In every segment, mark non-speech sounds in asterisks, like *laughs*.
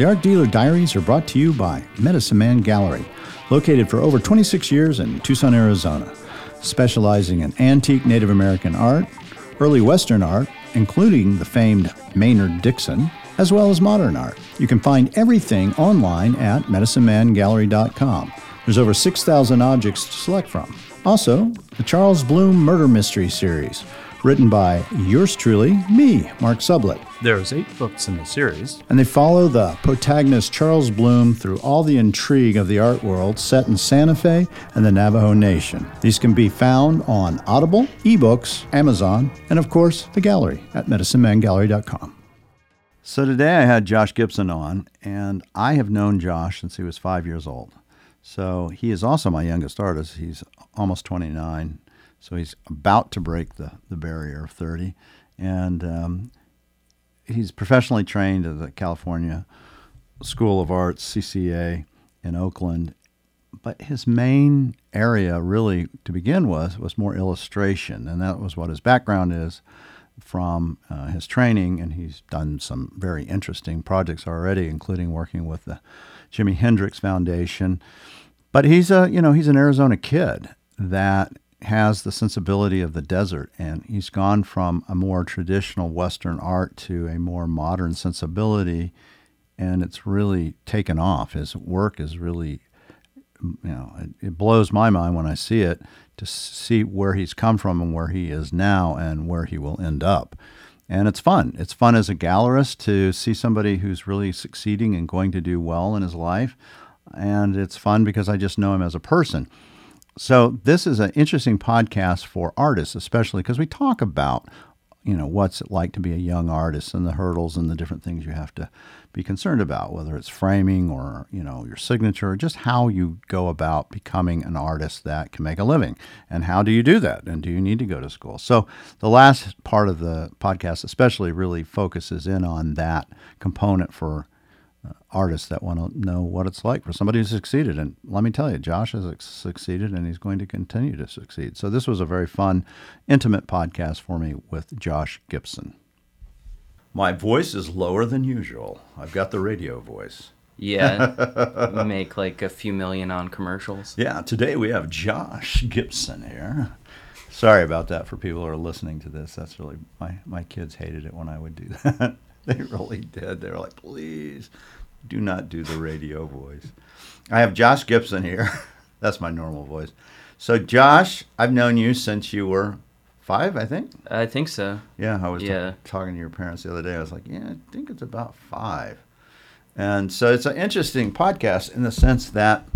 The Art Dealer Diaries are brought to you by Medicine Man Gallery, located for over 26 years in Tucson, Arizona, specializing in antique Native American art, early Western art, including the famed Maynard Dixon, as well as modern art. You can find everything online at medicinemangallery.com. There's over 6,000 objects to select from. Also, the Charles Bloom Murder Mystery Series, written by yours truly, me, Mark Sublett. There's eight books in the series. And they follow the protagonist Charles Bloom through all the intrigue of the art world set in Santa Fe and the Navajo Nation. These can be found on Audible, ebooks, Amazon, and of course, the gallery at medicinemangallery.com. So today I had Josh Gibson on, and I have known Josh since he was five years old. So he is also my youngest artist. He's almost 29, so he's about to break the, the barrier of 30. And um, he's professionally trained at the California School of Arts, CCA, in Oakland. But his main area, really, to begin with, was more illustration, and that was what his background is from uh, his training. And he's done some very interesting projects already, including working with the Jimi Hendrix Foundation. But he's a, you know, he's an Arizona kid that has the sensibility of the desert, and he's gone from a more traditional Western art to a more modern sensibility, and it's really taken off. His work is really, you know, it, it blows my mind when I see it to see where he's come from and where he is now and where he will end up. And it's fun. It's fun as a gallerist to see somebody who's really succeeding and going to do well in his life. And it's fun because I just know him as a person. So this is an interesting podcast for artists, especially because we talk about, you know, what's it like to be a young artist and the hurdles and the different things you have to be concerned about, whether it's framing or, you know, your signature, just how you go about becoming an artist that can make a living. And how do you do that? And do you need to go to school? So the last part of the podcast especially really focuses in on that component for Uh, artists that want to know what it's like for somebody who succeeded. And let me tell you, Josh has succeeded and he's going to continue to succeed. So this was a very fun, intimate podcast for me with Josh Gibson. My voice is lower than usual. I've got the radio voice. Yeah, *laughs* make like a few million on commercials. Yeah, today we have Josh Gibson here. Sorry about that for people who are listening to this. That's really my my kids hated it when I would do *laughs* that. *laughs* they really did. They were like, please do not do the radio voice. I have Josh Gibson here. *laughs* That's my normal voice. So, Josh, I've known you since you were five, I think. I think so. Yeah, I was Yeah. ta- talking to your parents the other day. I was like, yeah, I think it's about five. And so it's an interesting podcast in the sense that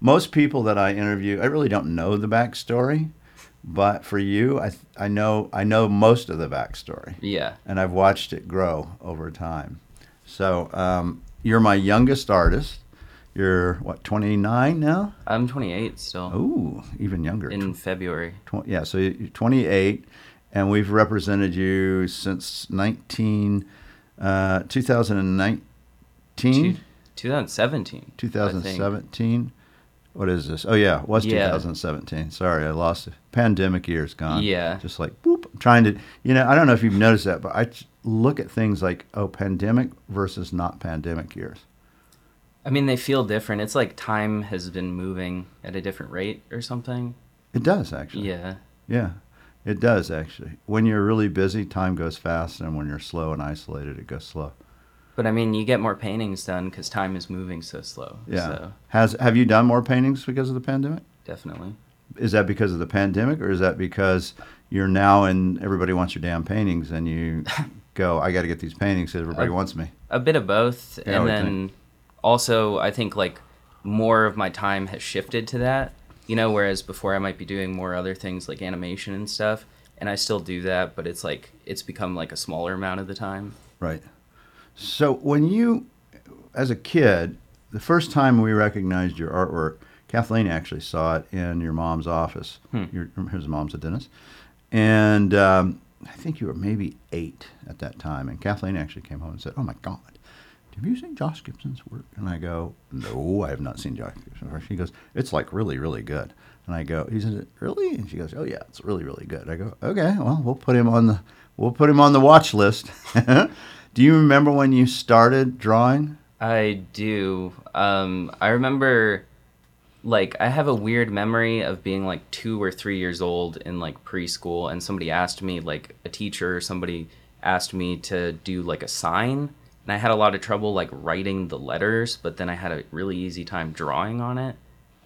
most people that I interview, I really don't know the backstory. But for you, I, I know I know most of the backstory Yeah. and I've watched it grow over time. So um, you're my youngest artist. You're what 29 now? I'm 28 still. Ooh, even younger. In February. Tw- yeah, so you're 28, and we've represented you since 19 uh, 2019, Two- 2017. 2017. What is this? Oh yeah, it was Yeah. 2017. Sorry, I lost it. Pandemic year's gone. Yeah. Just like boop. I'm trying to, you know, I don't know if you've noticed that, but I look at things like oh, pandemic versus not pandemic years. I mean, they feel different. It's like time has been moving at a different rate or something. It does actually. Yeah. Yeah, it does actually. When you're really busy, time goes fast, and when you're slow and isolated, it goes slow. But I mean, you get more paintings done because time is moving so slow. Yeah. So Has have you done more paintings because of the pandemic? definitely. Is that because of the pandemic, or is that because you're now and everybody wants your damn paintings, and you *laughs* go, I got to get these paintings because everybody Uh, wants me. A bit of both. Yeah, and then think. also, I think like more of my time has shifted to that. You know, whereas before I might be doing more other things like animation and stuff. And I still do that, but it's like, it's become like a smaller amount of the time. Right. So when you, as a kid, the first time we recognized your artwork, Kathleen actually saw it in your mom's office. Hmm. Your his mom's a dentist, and um, I think you were maybe eight at that time. And Kathleen actually came home and said, "Oh my God, have you seen Josh Gibson's work?" And I go, "No, I have not seen Josh Gibson's work." She goes, "It's like really, really good." And I go, "He says, it really?" And she goes, "Oh yeah, it's really, really good." I go, "Okay, well, we'll put him on the we'll put him on the watch list." *laughs* Do you remember when you started drawing? I do. Um, I remember, like, I have a weird memory of being like two or three years old in like preschool, and somebody asked me, like, a teacher or somebody asked me to do like a sign, and I had a lot of trouble like writing the letters, but then I had a really easy time drawing on it.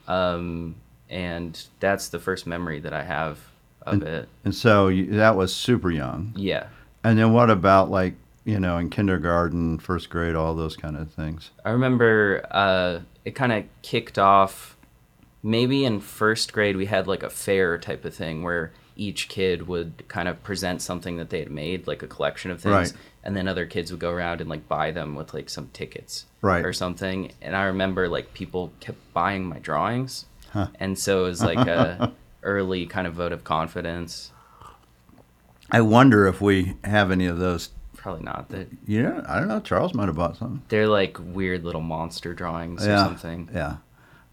Um, and that's the first memory that I have of it. And so you, that was super young. Yeah. And then what about like, you know, in kindergarten, first grade, all those kind of things? I remember uh, it kind of kicked off maybe in first grade we had like a fair type of thing where each kid would kind of present something that they had made like a collection of things Right. and then other kids would go around and like buy them with like some tickets Right. or something and i remember like people kept buying my drawings Huh. and so it was like a *laughs* early kind of vote of confidence I wonder if we have any of those. Probably not that Yeah, I don't know. Charles might have bought something. they're like weird little monster drawings or something Yeah.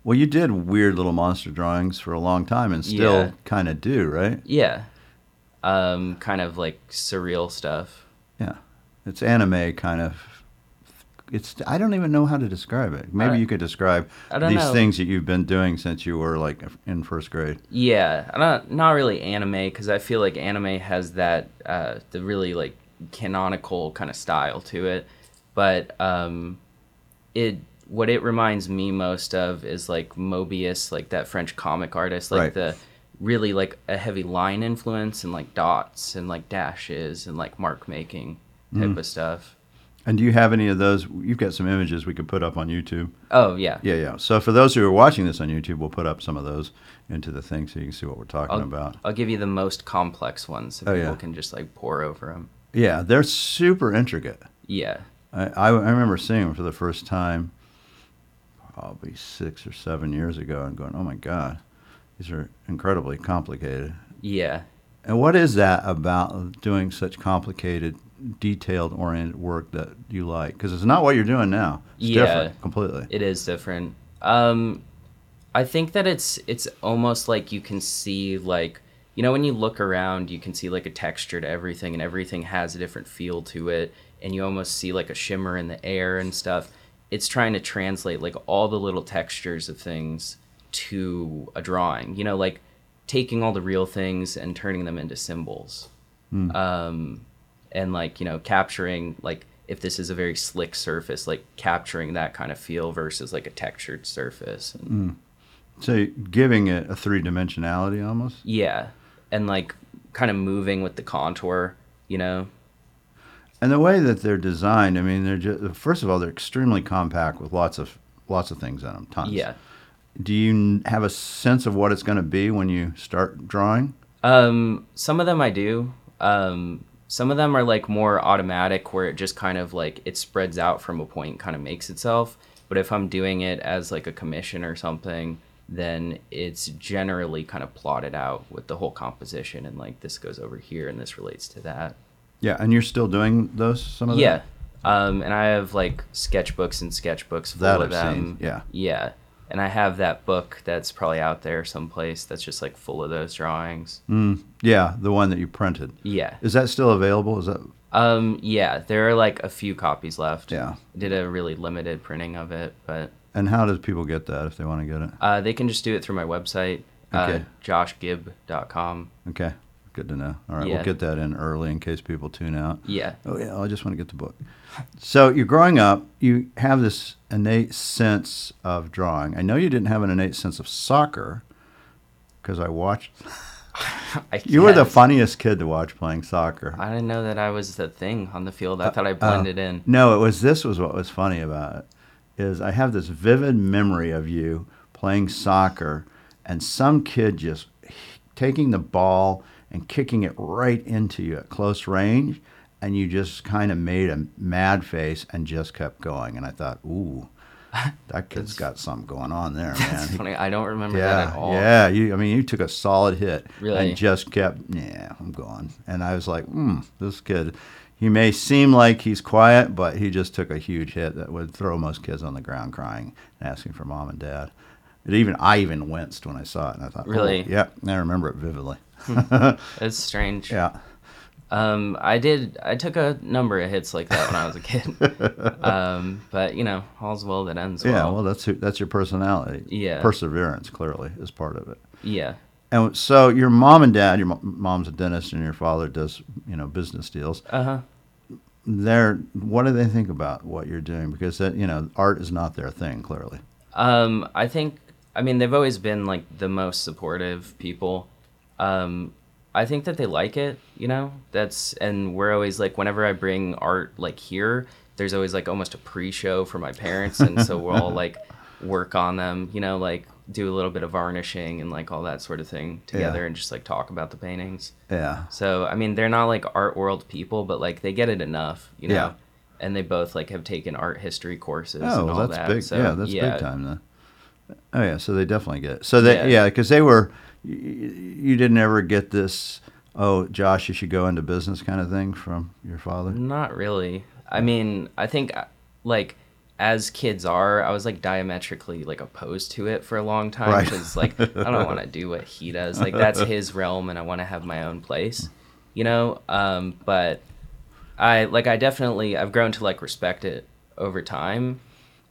Well, you did weird little monster drawings for a long time and still Yeah. kind of do, right? yeah um kind of like surreal stuff Yeah. It's anime kind of. It's I don't even know how to describe it. Maybe you could describe these know. things that you've been doing since you were like in first grade. Yeah, not not really anime because I feel like anime has that uh, the really like canonical kind of style to it, but um, it what it reminds me most of is like Mobius, like that French comic artist, like Right. the really like a heavy line influence and like dots and like dashes and like mark making type Mm. of stuff. And do you have any of those? You've got some images we could put up on YouTube. Oh yeah, Yeah, yeah. So for those who are watching this on YouTube, we'll put up some of those into the thing so you can see what we're talking I'll, about. I'll give you the most complex ones so Oh, people yeah. can just like pour over them. Yeah, they're super intricate. Yeah. I, I, I remember seeing them for the first time probably six or seven years ago and going, oh my God, these are incredibly complicated. Yeah. And what is that about doing such complicated, detailed oriented work that you like? Because it's not what you're doing now. It's Yeah. different completely. It is different. Um, I think that it's it's almost like you can see like you know when you look around you can see like a texture to everything and everything has a different feel to it and you almost see like a shimmer in the air and stuff. It's trying to translate like all the little textures of things to a drawing. You know, like taking all the real things and turning them into symbols. Um, and like you know capturing like if this is a very slick surface like capturing that kind of feel versus like a textured surface and, So giving it a three dimensionality almost. yeah and like kind of moving with the contour you know And the way that they're designed, I mean, they're just first of all, they're extremely compact with lots of lots of things in them, tons. yeah Do you have a sense of what it's going to be when you start drawing? um some of them i do um some of them are like more automatic where it just kind of like it spreads out from a point kind of makes itself but if i'm doing it as like a commission or something then it's generally kind of plotted out with the whole composition and like this goes over here and this relates to that Yeah, and you're still doing those some of them. Yeah. Um, and I have like sketchbooks and sketchbooks full That of I've them. seen, yeah. Yeah. And I have that book that's probably out there someplace that's just like full of those drawings. Mm, yeah, the one that you printed. Yeah. Is that still available? Is that Um, yeah, there are like a few copies left. Yeah. I did a really limited printing of it, but and how does people get that if they want to get it? uh, they can just do it through my website, Okay. uh, joshgibb.com. Okay, good to know. All right, Yeah. we'll get that in early in case people tune out. Yeah. Oh yeah, I just want to get the book. So you're growing up. You have this innate sense of drawing. I know you didn't have an innate sense of soccer because I watched. *laughs* I You were the funniest kid to watch playing soccer. I didn't know that I was the thing on the field. Uh, I thought I blended in. No, it was this was what was funny about it is I have this vivid memory of you playing soccer and some kid just taking the ball and kicking it right into you at close range and you just kind of made a mad face and just kept going and I thought, "Ooh, *laughs* that kid's got something going on there, *laughs* man." It's funny. I don't remember that Yeah, at all. yeah. You, I mean, you took a solid hit Really? and just kept, yeah, I'm gone. And I was like, hmm, this kid, he may seem like he's quiet, but he just took a huge hit that would throw most kids on the ground crying and asking for mom and dad. It even, I even winced when I saw it, and I thought, oh, Really? yeah, I remember it vividly. *laughs* It's strange. yeah. Um, I did. I took a number of hits like that when I was a kid. *laughs* um, but you know, all's well that ends well. Yeah, well, that's who, that's your personality. Yeah. perseverance clearly is part of it. yeah. And so your mom and dad, your mom's a dentist and your father does, you know, business deals. Uh huh. They're what do they think about what you're doing? Because that, you know, art is not their thing, clearly. Um, I think. I mean, they've always been like the most supportive people. Um, I think that they like it. You know, that's and we're always like whenever I bring art like here, there's always like almost a pre-show for my parents, and so we'll all *laughs* like work on them. You know, like do a little bit of varnishing and like all that sort of thing together, Yeah. and just like talk about the paintings. Yeah. So I mean, they're not like art world people, but like they get it enough, you know. Yeah. And they both like have taken art history courses. Oh, and all well, that's that. big. So, yeah, that's big time then. Oh yeah, so they definitely get it. So they Yeah. yeah, because they were you, you didn't ever get this. Oh, Josh, you should go into business kind of thing from your father. Not really. I mean, I think uh, like as kids are, I was like diametrically like opposed to it for a long time Right. because like I don't *laughs* want to do what he does. Like that's his realm, and I want to have my own place, you know. Um, but I like I definitely I've grown to like respect it over time,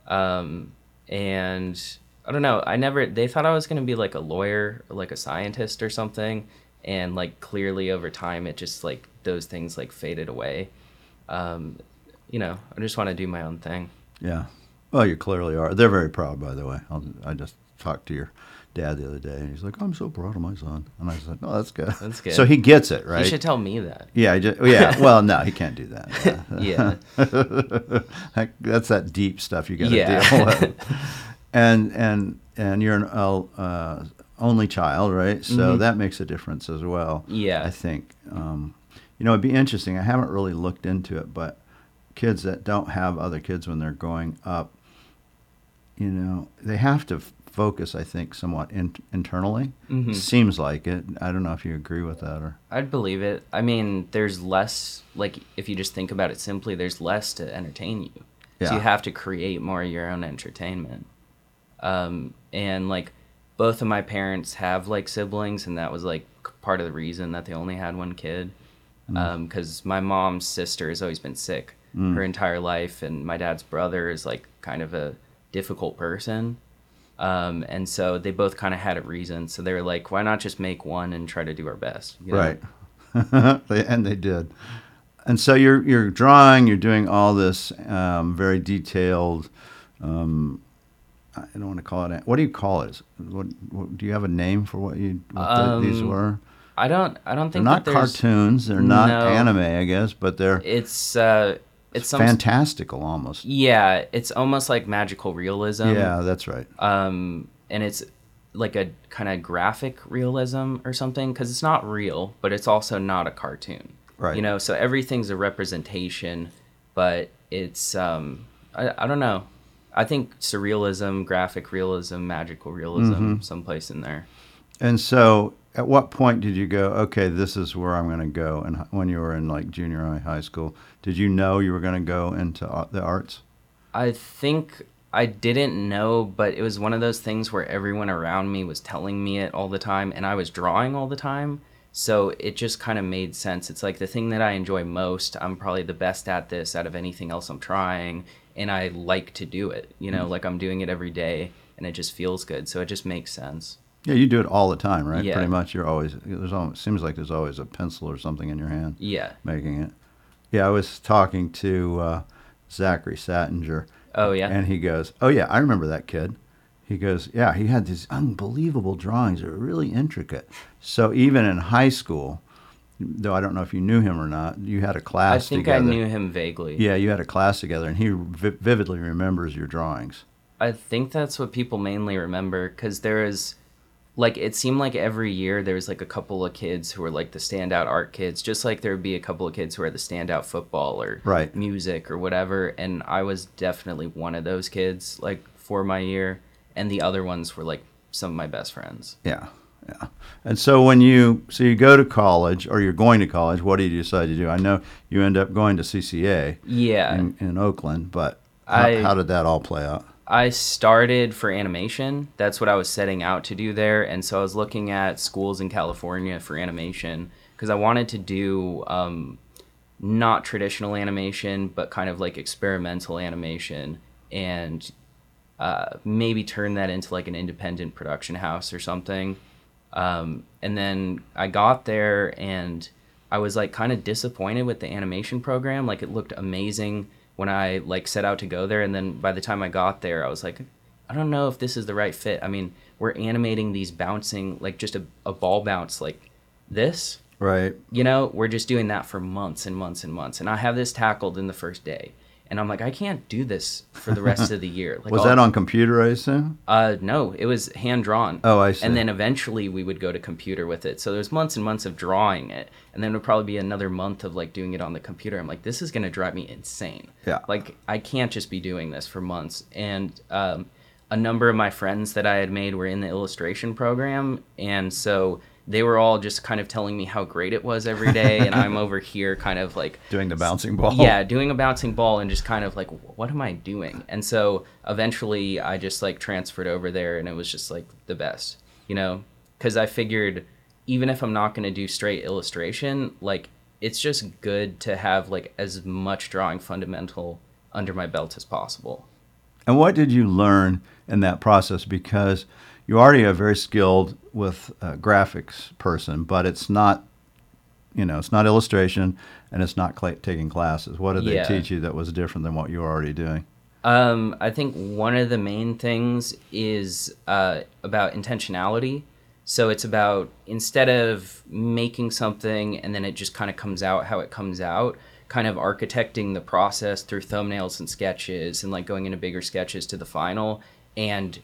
um, and I don't know. I never they thought I was gonna be like a lawyer, or like a scientist or something, and like clearly over time it just like those things like faded away. Um, you know, I just want to do my own thing. Yeah. Well, you clearly are. They're very proud, by the way. I'll, I just talked to your dad the other day, and he's like, "I'm so proud of my son," and I said, "No, that's good. That's good. So he gets it, right? You should tell me that. yeah, I ju- yeah. *laughs* Well, no, he can't do that. *laughs* Yeah. *laughs* That- that's that deep stuff you got to Yeah. deal with. And and and you're an uh, only child, right? So that makes a difference as well. Mm-hmm. Yeah. I think. Um, you know, it'd be interesting. I haven't really looked into it, but kids that don't have other kids when they're growing up, you know, they have to f- focus. I think somewhat in, internally. Mhm. Seems like it. I don't know if you agree with that or. I'd believe it. I mean, there's less like if you just think about it simply, there's less to entertain you. Yeah. So you have to create more of your own entertainment. Um, and like both of my parents have like siblings, and that was like part of the reason that they only had one kid. Because my mom's sister has always been sick her entire life, and my dad's brother is like kind of a difficult person. Um, and so they both kind of had a reason. So they were like, why not just make one and try to do our best? you know? Right. *laughs* and they did. And so you're you're drawing, you're doing all this um, very detailed. Um, I don't want to call it. What do you call it? What, what do you have a name for what you what the- these Um, were? I don't. I don't They're think not that cartoons. They're not No. anime, I guess, but they're It's uh, it's some. fantastical almost. Yeah, it's almost like magical realism. yeah, that's right. Um, and it's like a kind of graphic realism or something because it's not real, but it's also not a cartoon. Right. You know, so everything's a representation, but it's um, I, I don't know. I think surrealism, graphic realism, magical realism, Mm-hmm. someplace in there. And so, at what point did you go? Okay, this is where I'm going to go. And when you were in like junior high, high school, did you know you were going to go into the arts? I think I didn't know, but it was one of those things where everyone around me was telling me it all the time, and I was drawing all the time. So it just kind of made sense. It's like the thing that I enjoy most. I'm probably the best at this out of anything else I'm trying, and I like to do it. You know, mm-hmm. like I'm doing it every day, and it just feels good. So it just makes sense. Yeah, you do it all the time, right? Yeah. Pretty much. You're always there's always seems like there's always a pencil or something in your hand Yeah. making it. Yeah, I was talking to uh, Zachary Sattinger, Oh yeah. and he goes, "Oh yeah, I remember that kid." He goes, "Yeah, he had these unbelievable drawings. They were really intricate." So even in high school, though I don't know if you knew him or not, you had a class I think together. I knew him vaguely. Yeah, you had a class together, and he vi- vividly remembers your drawings. I think that's what people mainly remember because there is, like, it seemed like every year there was like a couple of kids who were like the standout art kids, just like there would be a couple of kids who are the standout football or Right. music or whatever. And I was definitely one of those kids, like, for my year. And the other ones were like some of my best friends. Yeah, yeah. And so when you so you go to college or you're going to college, what do you decide to do? I know you end up going to CCA Yeah. in, in Oakland, but how, I- how did that all play out? I started for animation. That's what I was setting out to do there. And so I was looking at schools in California for animation because I wanted to do um, not traditional animation, but kind of like experimental animation, and uh, maybe turn that into like an independent production house or something. Um, and then I got there and I was like kind of disappointed with the animation program. Like it looked amazing when I like set out to go there, and then by the time I got there, I was like, I don't know if this is the right fit. I mean, we're animating these bouncing like just a, a ball bounce like this. Right. You know, we're just doing that for months and months and months. And I have this tackled in the first day. And I'm like, I can't do this for the rest of the year. *laughs* Like, Was I'll- that on computer, I assume? uh, no, it was hand drawn. Oh, I see. And then eventually we would go to computer with it. So there's months and months of drawing it, and then it would probably be another month of like doing it on the computer. I'm like, this is gonna drive me insane. Yeah. Like I can't just be doing this for months. And um, a number of my friends that I had made were in the illustration program, and so they were all just kind of telling me how great it was every day, and I'm *laughs* over here kind of like Doing the bouncing ball? yeah, doing a bouncing ball and just kind of like, what am I doing? And so eventually I just like transferred over there and it was just like the best, you know? Because I figured even if I'm not going to do straight illustration, like it's just good to have like as much drawing fundamental under my belt as possible. And what did you learn in that process? Because you already are very skilled with a graphics person, but it's not, you know, it's not illustration and it's not cla taking classes. What did they teach you that was different than what you were already doing? Um, I think one of the main things is uh, about intentionality. So it's about instead of making something and then it just kind of comes out how it comes out, kind of architecting the process through thumbnails and sketches and like going into bigger sketches to the final and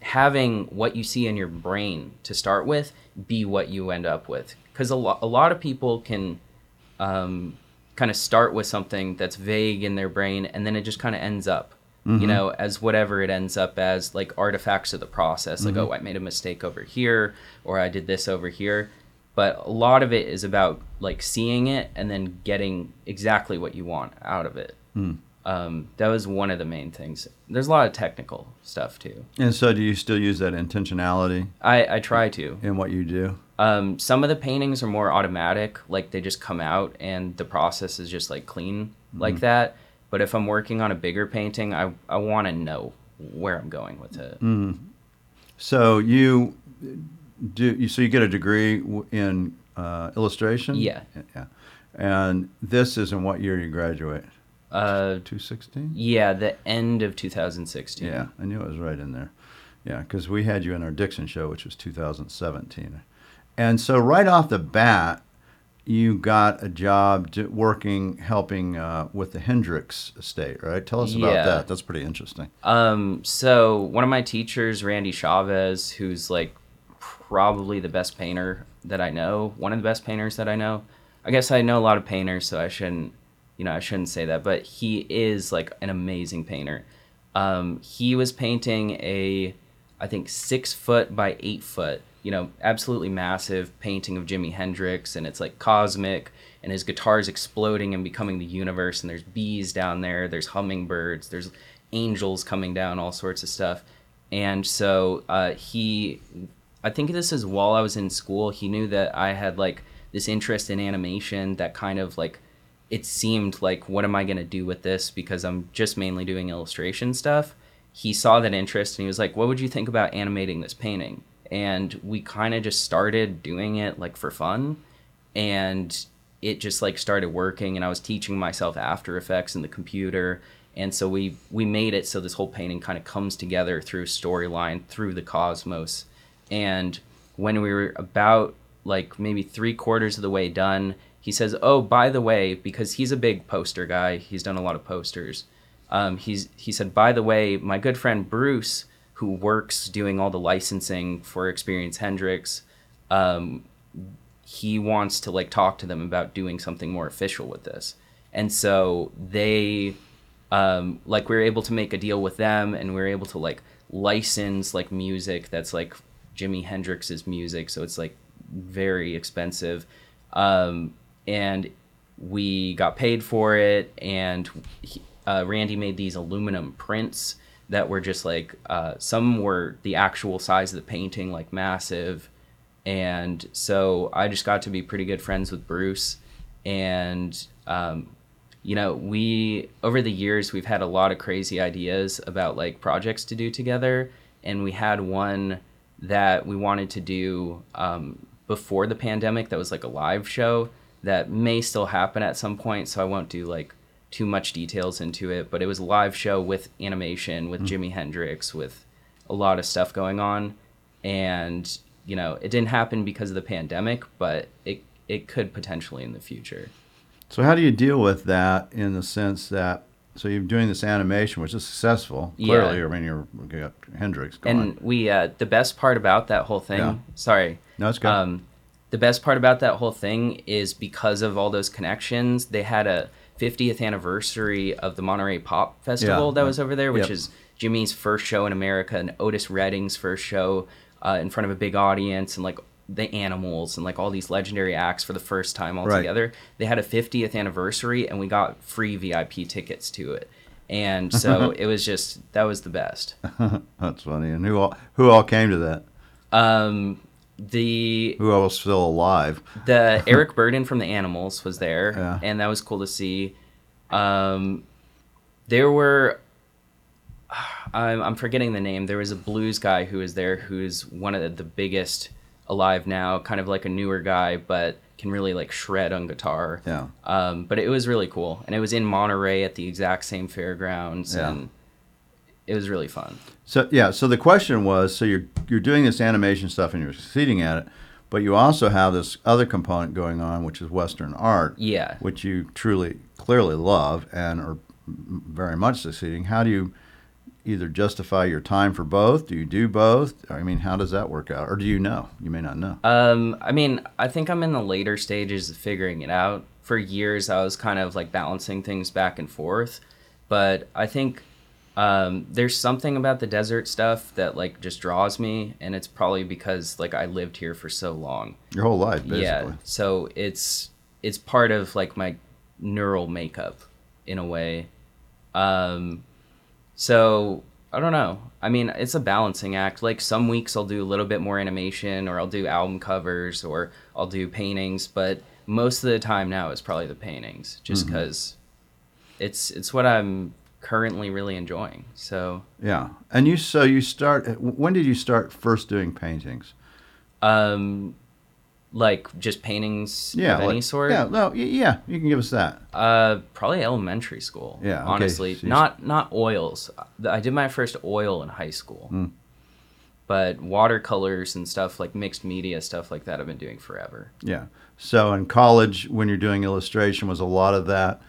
having what you see in your brain to start with be what you end up with. Because a, lo- a lot of people can um, kind of start with something that's vague in their brain and then it just kind of ends up you mm-hmm. know as whatever it ends up as like artifacts of the process like mm-hmm. oh i made a mistake over here or i did this over here. But a lot of it is about like seeing it and then getting exactly what you want out of it hmm. Um, that was one of the main things there's a lot of technical stuff too And so, do you still use that intentionality i, I try to in what you do? Um, some of the paintings are more automatic, like they just come out and the process is just like clean like that. But if I'm working on a bigger painting, I, I want to know where I'm going with it. So you do. You, so you get a degree in uh, illustration. Yeah. Yeah. And this is in what year you graduate? Uh, Two sixteen. yeah, the end of 2016. Yeah, I knew it was right in there. Yeah, because we had you in our Dixon show, which was 2017. And so, right off the bat, you got a job working, helping uh, with the Hendrix estate, right? Tell us about Yeah. that. That's pretty interesting. Um, so one of my teachers, Randy Chavez, who's like probably the best painter that I know, one of the best painters that I know. I guess I know a lot of painters, so I shouldn't, you know, I shouldn't say that, but he is like an amazing painter. Um, he was painting a, I think six foot by eight foot, you know, absolutely massive painting of Jimi Hendrix, and it's like cosmic, and his guitar's exploding and becoming the universe, and there's bees down there, there's hummingbirds, there's angels coming down, all sorts of stuff. And so uh, he, I think this is while I was in school, he knew that I had like this interest in animation that kind of like, it seemed like, what am I going to do with this? Because I'm just mainly doing illustration stuff. He saw that interest and he was like, what would you think about animating this painting? And we kind of just started doing it like for fun. And it just like started working and I was teaching myself After Effects in the computer and so we we made it so this whole painting kind of comes together through storyline through the cosmos and when we were about like maybe three quarters of the way done he says oh by the way because he's a big poster guy. He's done a lot of posters. Um, he's he said by the way my good friend bruce who works doing all the licensing for experience hendrix um, he wants to like talk to them about doing something more official with this. And so they um, like we were able to make a deal with them and we were able to like license like music that's like jimi hendrix's music so it's like very expensive. Um, and we got paid for it and he, uh, randy made these aluminum prints that were just like uh, some were the actual size of the painting like massive. And so I just got to be pretty good friends with Bruce, and um, you know, we over the years we've had a lot of crazy ideas about like projects to do together, and we had one that we wanted to do um, before the pandemic that was like a live show that may still happen at some point. So I won't do like too much details into it, but it was a live show with animation, with mm Jimi Hendrix, with a lot of stuff going on, and you know, it didn't happen because of the pandemic, but it it could potentially in the future. So how do you deal with that in the sense that so you're doing this animation, which is successful. Clearly, yeah. I mean, you're you got Hendrix going. And we, uh, the best part about that whole thing. Yeah. Sorry. No, it's good. Um, the best part about that whole thing is because of all those connections. They had a 50th anniversary of the Monterey Pop Festival yeah. that was over there, which yep. is Jimi's first show in America and Otis Redding's first show uh, in front of a big audience, and like the animals and like all these legendary acts for the first time all right. together. They had a 50th anniversary and we got free VIP tickets to it. And *laughs* so it was just that was the best. *laughs* That's funny. And who all who all came to that? Um the who was still alive? The Eric Burdon from the Animals was there, *laughs* yeah. and that was cool to see. Um, there were *sighs* I'm, I'm forgetting the name. There was a blues guy who was there, who's one of the, the biggest alive now, kind of like a newer guy, but can really like shred on guitar. Yeah. Um, but it was really cool, and it was in Monterey at the exact same fairgrounds, yeah. and it was really fun. So yeah, so the question was, so you're you're doing this animation stuff and you're succeeding at it, but you also have this other component going on, which is Western art. Yeah. Which you truly, clearly love and are very much succeeding. How do you either justify your time for both? Do you do both? I mean, how does that work out? Or do you know? You may not know. Um, I mean, I think I'm in the later stages of figuring it out. For years, I was kind of like balancing things back and forth. But I think um, there's something about the desert stuff that like just draws me. And it's probably because like I lived here for so long. Your whole life, basically. Yeah. So it's, it's part of like my neural makeup in a way. Um, so I don't know. I mean, it's a balancing act. Like some weeks I'll do a little bit more animation, or I'll do album covers, or I'll do paintings. But most of the time now is probably the paintings, just because mm-hmm. it's it's what I'm currently really enjoying. So yeah. And you so you start. When did you start first doing paintings? Um, like just paintings yeah, of like, any sort. Yeah, no, yeah, you can give us that. Uh, probably elementary school. Yeah, okay. honestly, so not not oils. I did my first oil in high school, mm. but watercolors and stuff like mixed media stuff like that I've been doing forever. Yeah. So in college, when you're doing illustration, was a lot of that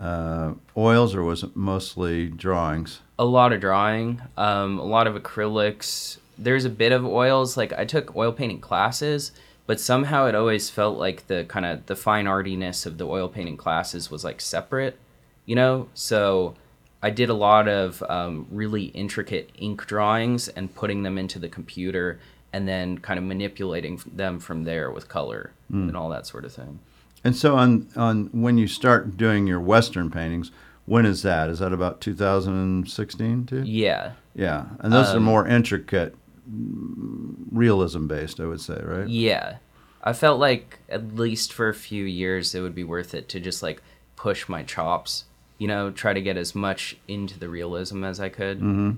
uh, oils, or was it mostly drawings? A lot of drawing, um, a lot of acrylics. There's a bit of oils. Like I took oil painting classes but somehow it always felt like the kind of the fine artiness of the oil painting classes was like separate, you know. So I did a lot of um, really intricate ink drawings and putting them into the computer, and then kind of manipulating them from there with color mm. and all that sort of thing. And so on on when you start doing your Western paintings, when is that? Is that about 2016 too? Yeah. Yeah, and those um, are more intricate realism based, I would say, right? Yeah. I felt like at least for a few years it would be worth it to just like push my chops, you know, try to get as much into the realism as I could. Mm-hmm.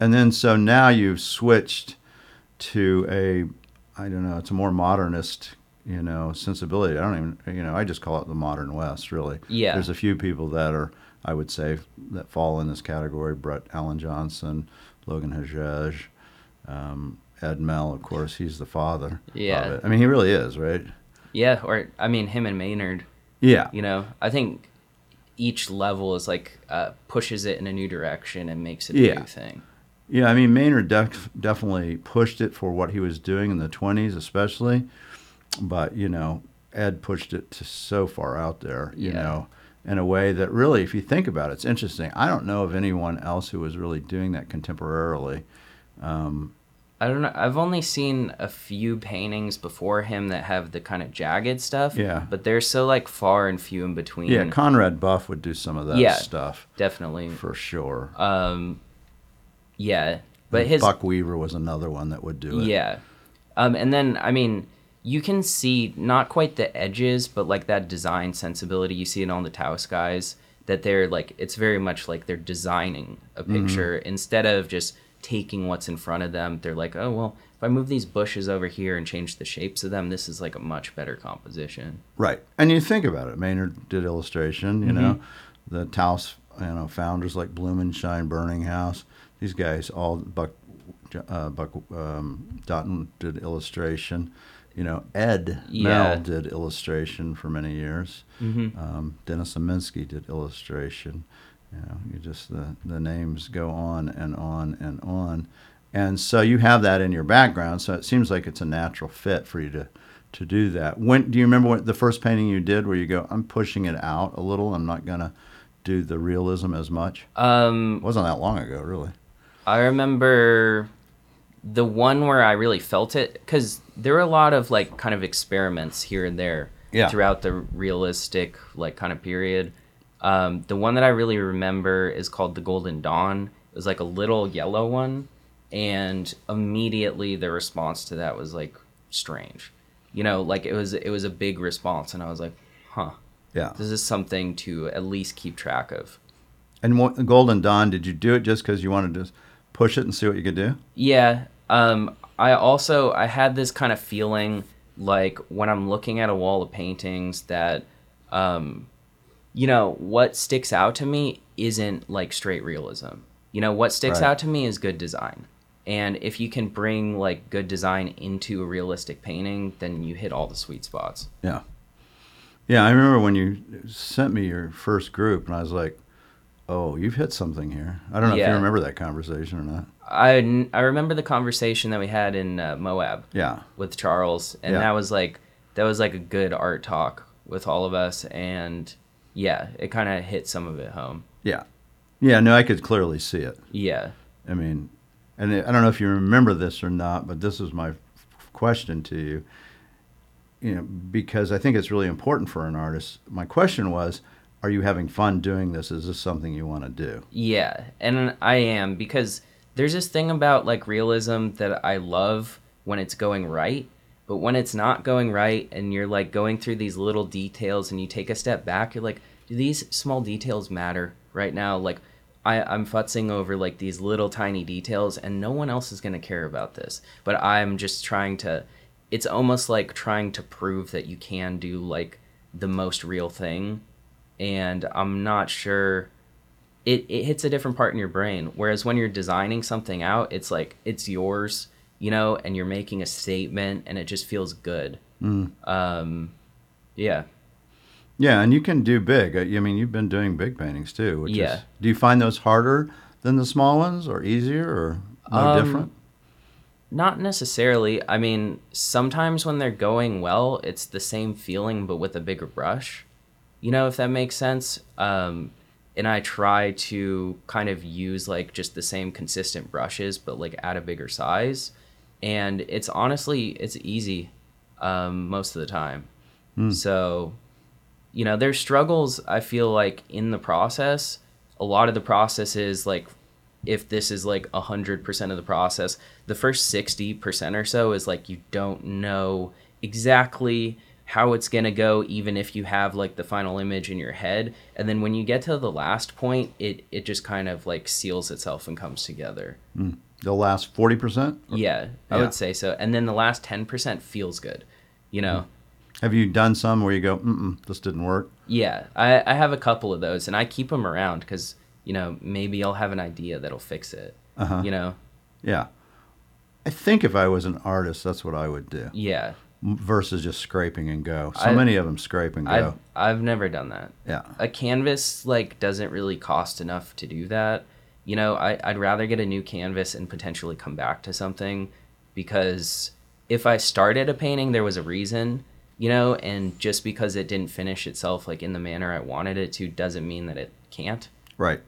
And then so now you've switched to a, I don't know, it's a more modernist, you know, sensibility. I don't even, you know, I just call it the modern West, really. Yeah. There's a few people that are, I would say, that fall in this category. Brett Alan Johnson, Logan Hagege, um, Ed Mell. of course, he's the father. Yeah. I mean, he really is, right? Yeah, or I mean, him and Maynard. Yeah. You know, I think each level is like uh, pushes it in a new direction and makes it a yeah. new thing. Yeah, I mean, Maynard def- definitely pushed it for what he was doing in the 20s, especially. But, you know, Ed pushed it to so far out there, you yeah. know, in a way that really, if you think about it, it's interesting. I don't know of anyone else who was really doing that contemporarily. Um, I don't know. I've only seen a few paintings before him that have the kind of jagged stuff. Yeah. But they're so like far and few in between. Yeah, Conrad Buff would do some of that yeah, stuff. Definitely. For sure. Um, yeah, but and his Buck Weaver was another one that would do it. Yeah. Um, and then I mean, you can see not quite the edges, but like that design sensibility. You see in all the Taos guys that they're like it's very much like they're designing a picture instead of just taking what's in front of them. They're like, oh well, if I move these bushes over here and change the shapes of them, this is like a much better composition. Right. And you think about it. Maynard did illustration, you know, the Taos, you know, founders like Blumenschein, Berninghaus, these guys all, Buck, uh, Buck um, Dunton did illustration. You know, Ed Yeah. Mell did illustration for many years. Um, Dennis Ziemienski did illustration. You know, you just the the names go on and on and on, and so you have that in your background. So it seems like it's a natural fit for you to to do that. When do you remember what the first painting you did, where you go, I'm pushing it out a little. I'm not gonna do the realism as much. Um, It wasn't that long ago, really. I remember the one where I really felt it because there were a lot of like kind of experiments here and there Yeah. throughout the realistic like kind of period. Um, the one that I really remember is called the Golden Dawn. It was like a little yellow one, and immediately the response to that was like strange. You know, like it was it was a big response, and I was like, huh, Yeah. this is something to at least keep track of. And what, the Golden Dawn, did you do it just because you wanted to push it and see what you could do? Yeah. Um, I also I had this kind of feeling like when I'm looking at a wall of paintings that, um, you know, what sticks out to me isn't like straight realism. You know, what sticks Right. out to me is good design. And if you can bring like good design into a realistic painting, then you hit all the sweet spots. Yeah. Yeah, I remember when you sent me your first group, and I was like, "Oh, you've hit something here." I don't know if you remember that conversation or not. I, I remember the conversation that we had in uh, Moab. Yeah, with Charles, and Yeah. that was like that was like a good art talk with all of us, and yeah, it kind of hit some of it home. yeah, yeah. No, I could clearly see it. Yeah, I mean, and I don't know if you remember this or not, but this is my question to you. You know, because I think it's really important for an artist. My question was, are you having fun doing this? Is this something you want to do? yeah, and I am because there's this thing about like realism that I love when it's going right, but when it's not going right, and you're like going through these little details, and you take a step back, you're like, do these small details matter right now? Like. I, I'm futzing over like these little tiny details, and no one else is gonna care about this. But I'm just trying to. It's almost like trying to prove that you can do like the most real thing, and I'm not sure. It it hits a different part in your brain. Whereas when you're designing something out, it's like it's yours, you know, and you're making a statement, and it just feels good. Um, yeah. Yeah, and you can do big. I I mean, you've been doing big paintings too. Which Yeah. Is, do you find those harder than the small ones, or easier, or no Um, different? Not necessarily. I mean, sometimes when they're going well, it's the same feeling but with a bigger brush. You know, if that makes sense. Um, and I try to kind of use like just the same consistent brushes but like at a bigger size. And it's honestly it's easy um, most of the time. So, you know, there's struggles I feel like in the process. A lot of the process is like if this is like 100% of the process, the first 60% or so is like you don't know exactly how it's going to go even if you have like the final image in your head. And then when you get to the last point it it just kind of like seals itself and comes together. The last forty percent. yeah i would say so. And then the last 10% feels good you know? Have you done some where you go, Mm-mm, this didn't work? yeah I, I have a couple of those and i keep them around because you know maybe i'll have an idea that'll fix it Uh-huh. you know? Yeah. I think if I was an artist, that's what I would do. Yeah versus just scraping and go. So I- many of them scrape and go. I've, I've never done that yeah. a canvas like doesn't really cost enough to do that you know I, i'd rather get a new canvas and potentially come back to something because if i started a painting there was a reason you know and just because it didn't finish itself like in the manner i wanted it to doesn't mean that it can't Right.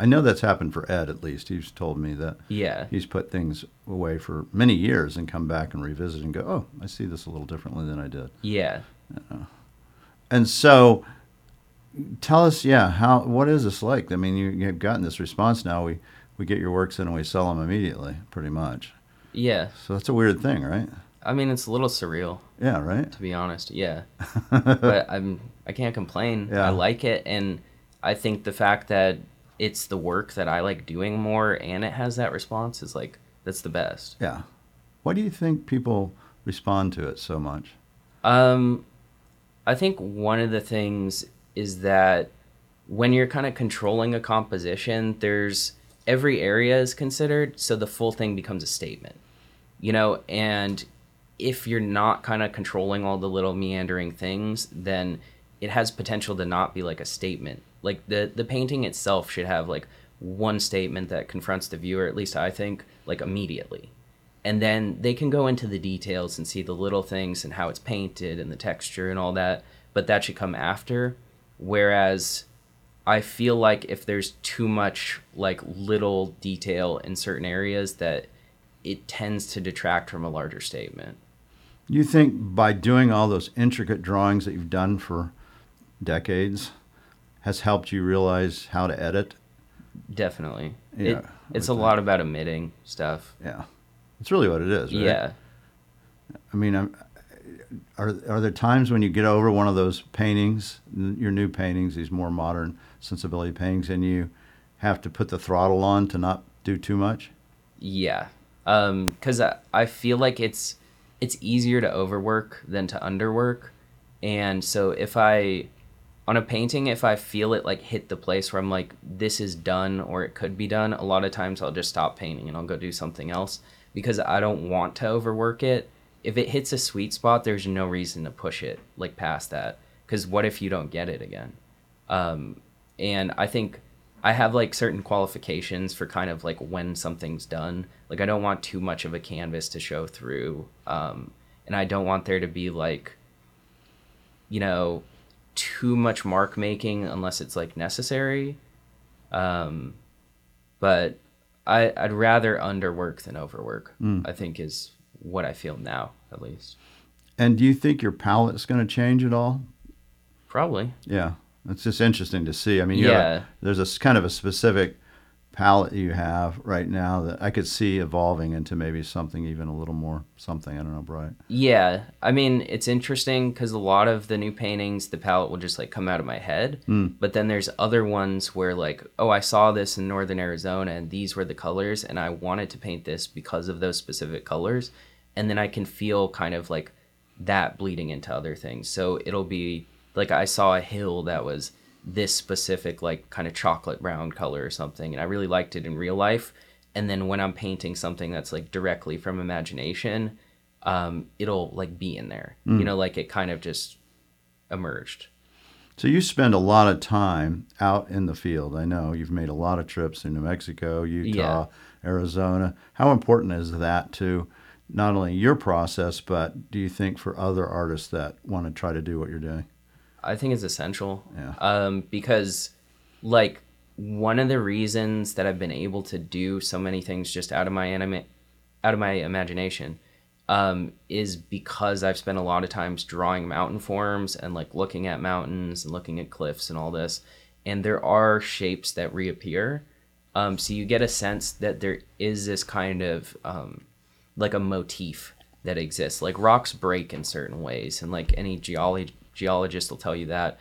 I know that's happened for Ed at least. He's told me that yeah he's put things away for many years and come back and revisit and go, oh, I see this a little differently than I did. yeah And so, tell us, yeah, how what is this like? I mean, you, you've gotten this response now. We we get your works in and we sell them immediately, pretty much. yeah So that's a weird thing, right? I mean, it's a little surreal Yeah, right? to be honest. Yeah, *laughs* but I'm I can't complain. Yeah. I like it, and I think the fact that it's the work that I like doing more, and it has that response is like that's the best. Yeah. Why do you think people respond to it so much? Um, I think one of the things is that when you're kind of controlling a composition, there's every area is considered, so the full thing becomes a statement, you know. And if you're not kind of controlling all the little meandering things, then it has potential to not be like a statement. Like the the painting itself should have like one statement that confronts the viewer, at least I think, like immediately. And then they can go into the details and see the little things and how it's painted and the texture and all that but that should come after. Whereas i feel like if there's too much like little detail in certain areas that it tends to detract from a larger statement. You think by doing all those intricate drawings that you've done for decades has helped you realize how to edit? definitely Yeah, it, it's a lot about omitting stuff Yeah. It's really what it is, right? yeah I mean, I'm, are are there times when you get over one of those paintings, your new paintings, these more modern sensibility paintings, and you have to put the throttle on to not do too much? Yeah, um, because I, I feel like it's it's easier to overwork than to underwork, and so if I on a painting, if I feel it like hit the place where I'm like this is done or it could be done, a lot of times I'll just stop painting and I'll go do something else because I don't want to overwork it. If it hits a sweet spot, there's no reason to push it like past that because what if you don't get it again? um, and I think I have like certain qualifications for kind of like when something's done. Like I don't want too much of a canvas to show through, um, and I don't want there to be like, you know, too much mark making unless it's like necessary. Um, but I I'd rather underwork than overwork. I think is what I feel now at least. And do you think your palette is going to change at all? Probably. Yeah, it's just interesting to see. I mean, have a- Yeah. there's a kind of a specific palette you have right now that I could see evolving into maybe something even a little more something. I don't know, Bright. Yeah, I mean it's interesting because a lot of the new paintings, the palette will just like come out of my head. Hmm. But then there's other ones where like, oh, I saw this in northern Arizona and these were the colors, and I wanted to paint this because of those specific colors, and then I can feel kind of like that bleeding into other things. So it'll be like I saw a hill that was this specific like kind of chocolate brown color or something, and I really liked it in real life. And then when I'm painting something that's like directly from imagination, um, it'll like be in there. You know, like it kind of just emerged. So you spend a lot of time out in the field. I know you've made a lot of trips in New Mexico, Utah, Arizona. How important is that to not only your process, but do you think for other artists that want to try to do what you're doing? I think it's essential. Yeah. Um, because like one of the reasons that I've been able to do so many things just out of my anima- out of my imagination um, is because I've spent a lot of times drawing mountain forms and like looking at mountains and looking at cliffs and all this. And there are shapes that reappear. Um, so you get a sense that there is this kind of um, like a motif that exists. Like rocks break in certain ways, and like any geology geologist will tell you that.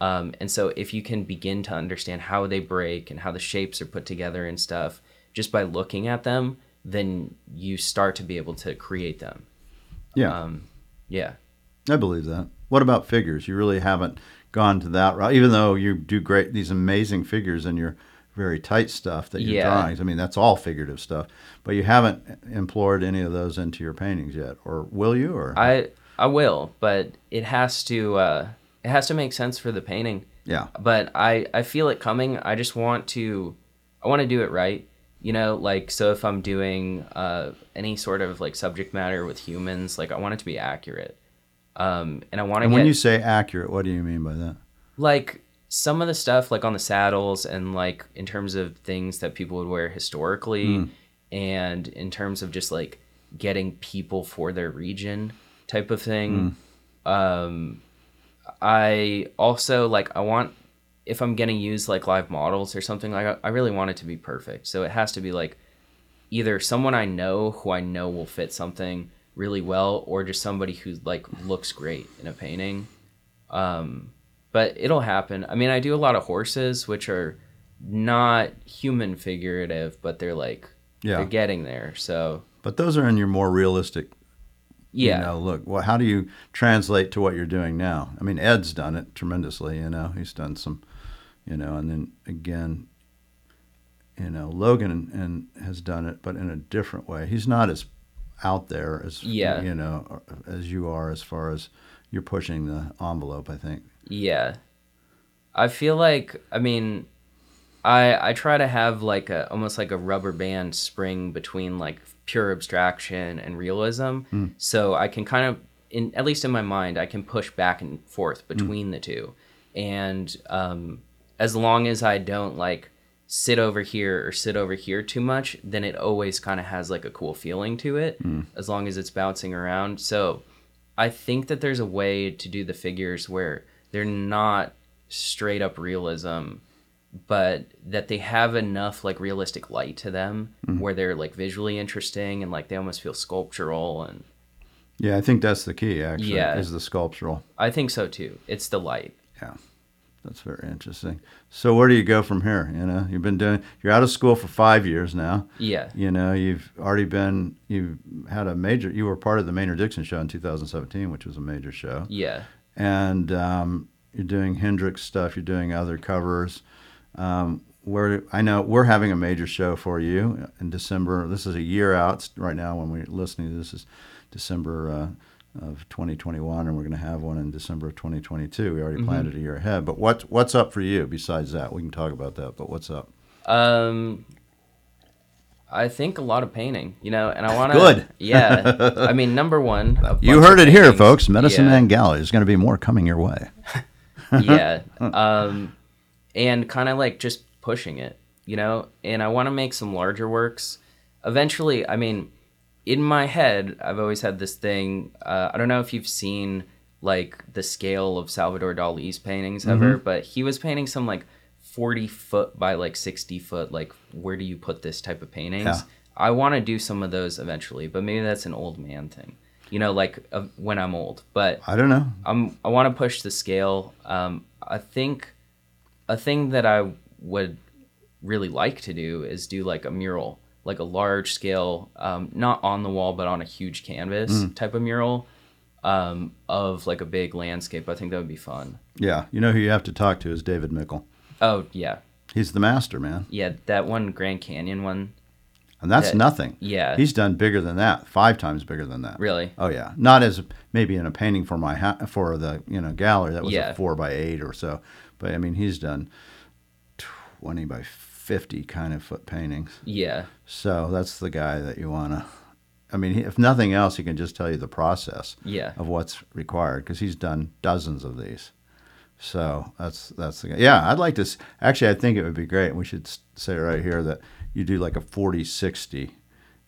Um, and so if you can begin to understand how they break and how the shapes are put together and stuff, just by looking at them, then you start to be able to create them. Yeah, Um, yeah. I believe that. What about figures? You really haven't gone to that route, even though you do great these amazing figures in your very tight stuff that your Yeah. drawings. I mean, that's all figurative stuff, but you haven't implored any of those into your paintings yet, or will you? Or I I will, but it has to uh, it has to make sense for the painting. yeah, but I I feel it coming. I just want to I want to do it right. You know, like so if I'm doing uh, any sort of like subject matter with humans, like I want it to be accurate. Um, and I want to and get when you say accurate, what do you mean by that? like some of the stuff like on the saddles and like in terms of things that people would wear historically and in terms of just like getting people for their region type of thing um i also like i want if i'm gonna use like live models or something like i really want it to be perfect so it has to be like either someone i know who i know will fit something really well or just somebody who like looks great in a painting. Um, but it'll happen. I mean, I do a lot of horses, which are not human figurative, but they're like Yeah. they're getting there. So But those are in your more realistic yeah, you know, look, well, how do you translate to what you're doing now? I mean, Ed's done it tremendously, you know, he's done some, you know, and then again, you know, Logan and, and has done it, but in a different way. He's not as out there as, Yeah. you know, as you are as far as you're pushing the envelope, I think. Yeah. I feel like I mean I I try to have like a almost like a rubber band spring between like pure abstraction and realism. Hmm. So I can kind of in at least in my mind I can push back and forth hmm. between the two. And um as long as I don't like sit over here or sit over here too much, then it always kind of has like a cool feeling to it hmm. as long as it's bouncing around. So I think that there's a way to do the figures where they're not straight up realism, but that they have enough like realistic light to them where they're like visually interesting and like they almost feel sculptural and Yeah, I think that's the key, actually, Yeah. is the sculptural. I think so too. It's the light. Yeah, that's very interesting. So where do you go from here? You know, you've been doing, you're out of school for five years now. Yeah. You know, you've already been, you've had a major, you were part of the Maynard Dixon show in 2017, which was a major show. Yeah. And um, you're doing Hendrix stuff, you're doing other covers. Um, where I know we're having a major show for you in December. This is a year out right now when we're listening. This is December uh, of 2021, and we're going to have one in December of 2022. We already planned it a year ahead. But what's what's up for you besides that? We can talk about that. But what's up? Um, I think a lot of painting, you know, and I want to. Good. Yeah. *laughs* I mean, number one. You heard it here, folks. Medicine Yeah. Man Gallery. There's going to be more coming your way. *laughs* yeah. *laughs* Um, and kind of like just pushing it, you know. And I want to make some larger works. Eventually, I mean, in my head, I've always had this thing. Uh, I don't know if you've seen like the scale of Salvador Dali's paintings ever, but he was painting some like 40 foot by like 60 foot. Like, where do you put this type of paintings? Yeah. I want to do some of those eventually, but maybe that's an old man thing, you know, like uh, when I'm old. But I don't know. I'm I want to push the scale. Um, I think a thing that I would really like to do is do like a mural, like a large scale, um, not on the wall but on a huge canvas type of mural um, of like a big landscape. I think that would be fun. Yeah, you know who you have to talk to is David Mickle. Oh yeah, He's the master, man. yeah. That one Grand Canyon one. And that's That- nothing. yeah. He's done bigger than that, five times bigger than that. Really? Oh yeah, not as maybe in a painting for my ha- for the you know gallery that was Yeah. a four by eight or so, but I mean he's done twenty by fifty kind of foot paintings. Yeah, So that's the guy that you want to. I mean, if nothing else, he can just tell you the process yeah, of what's required because he's done dozens of these. So that's that's the guy. Yeah, I'd like to. Actually, I think it would be great. We should say right here that you do like a 40-60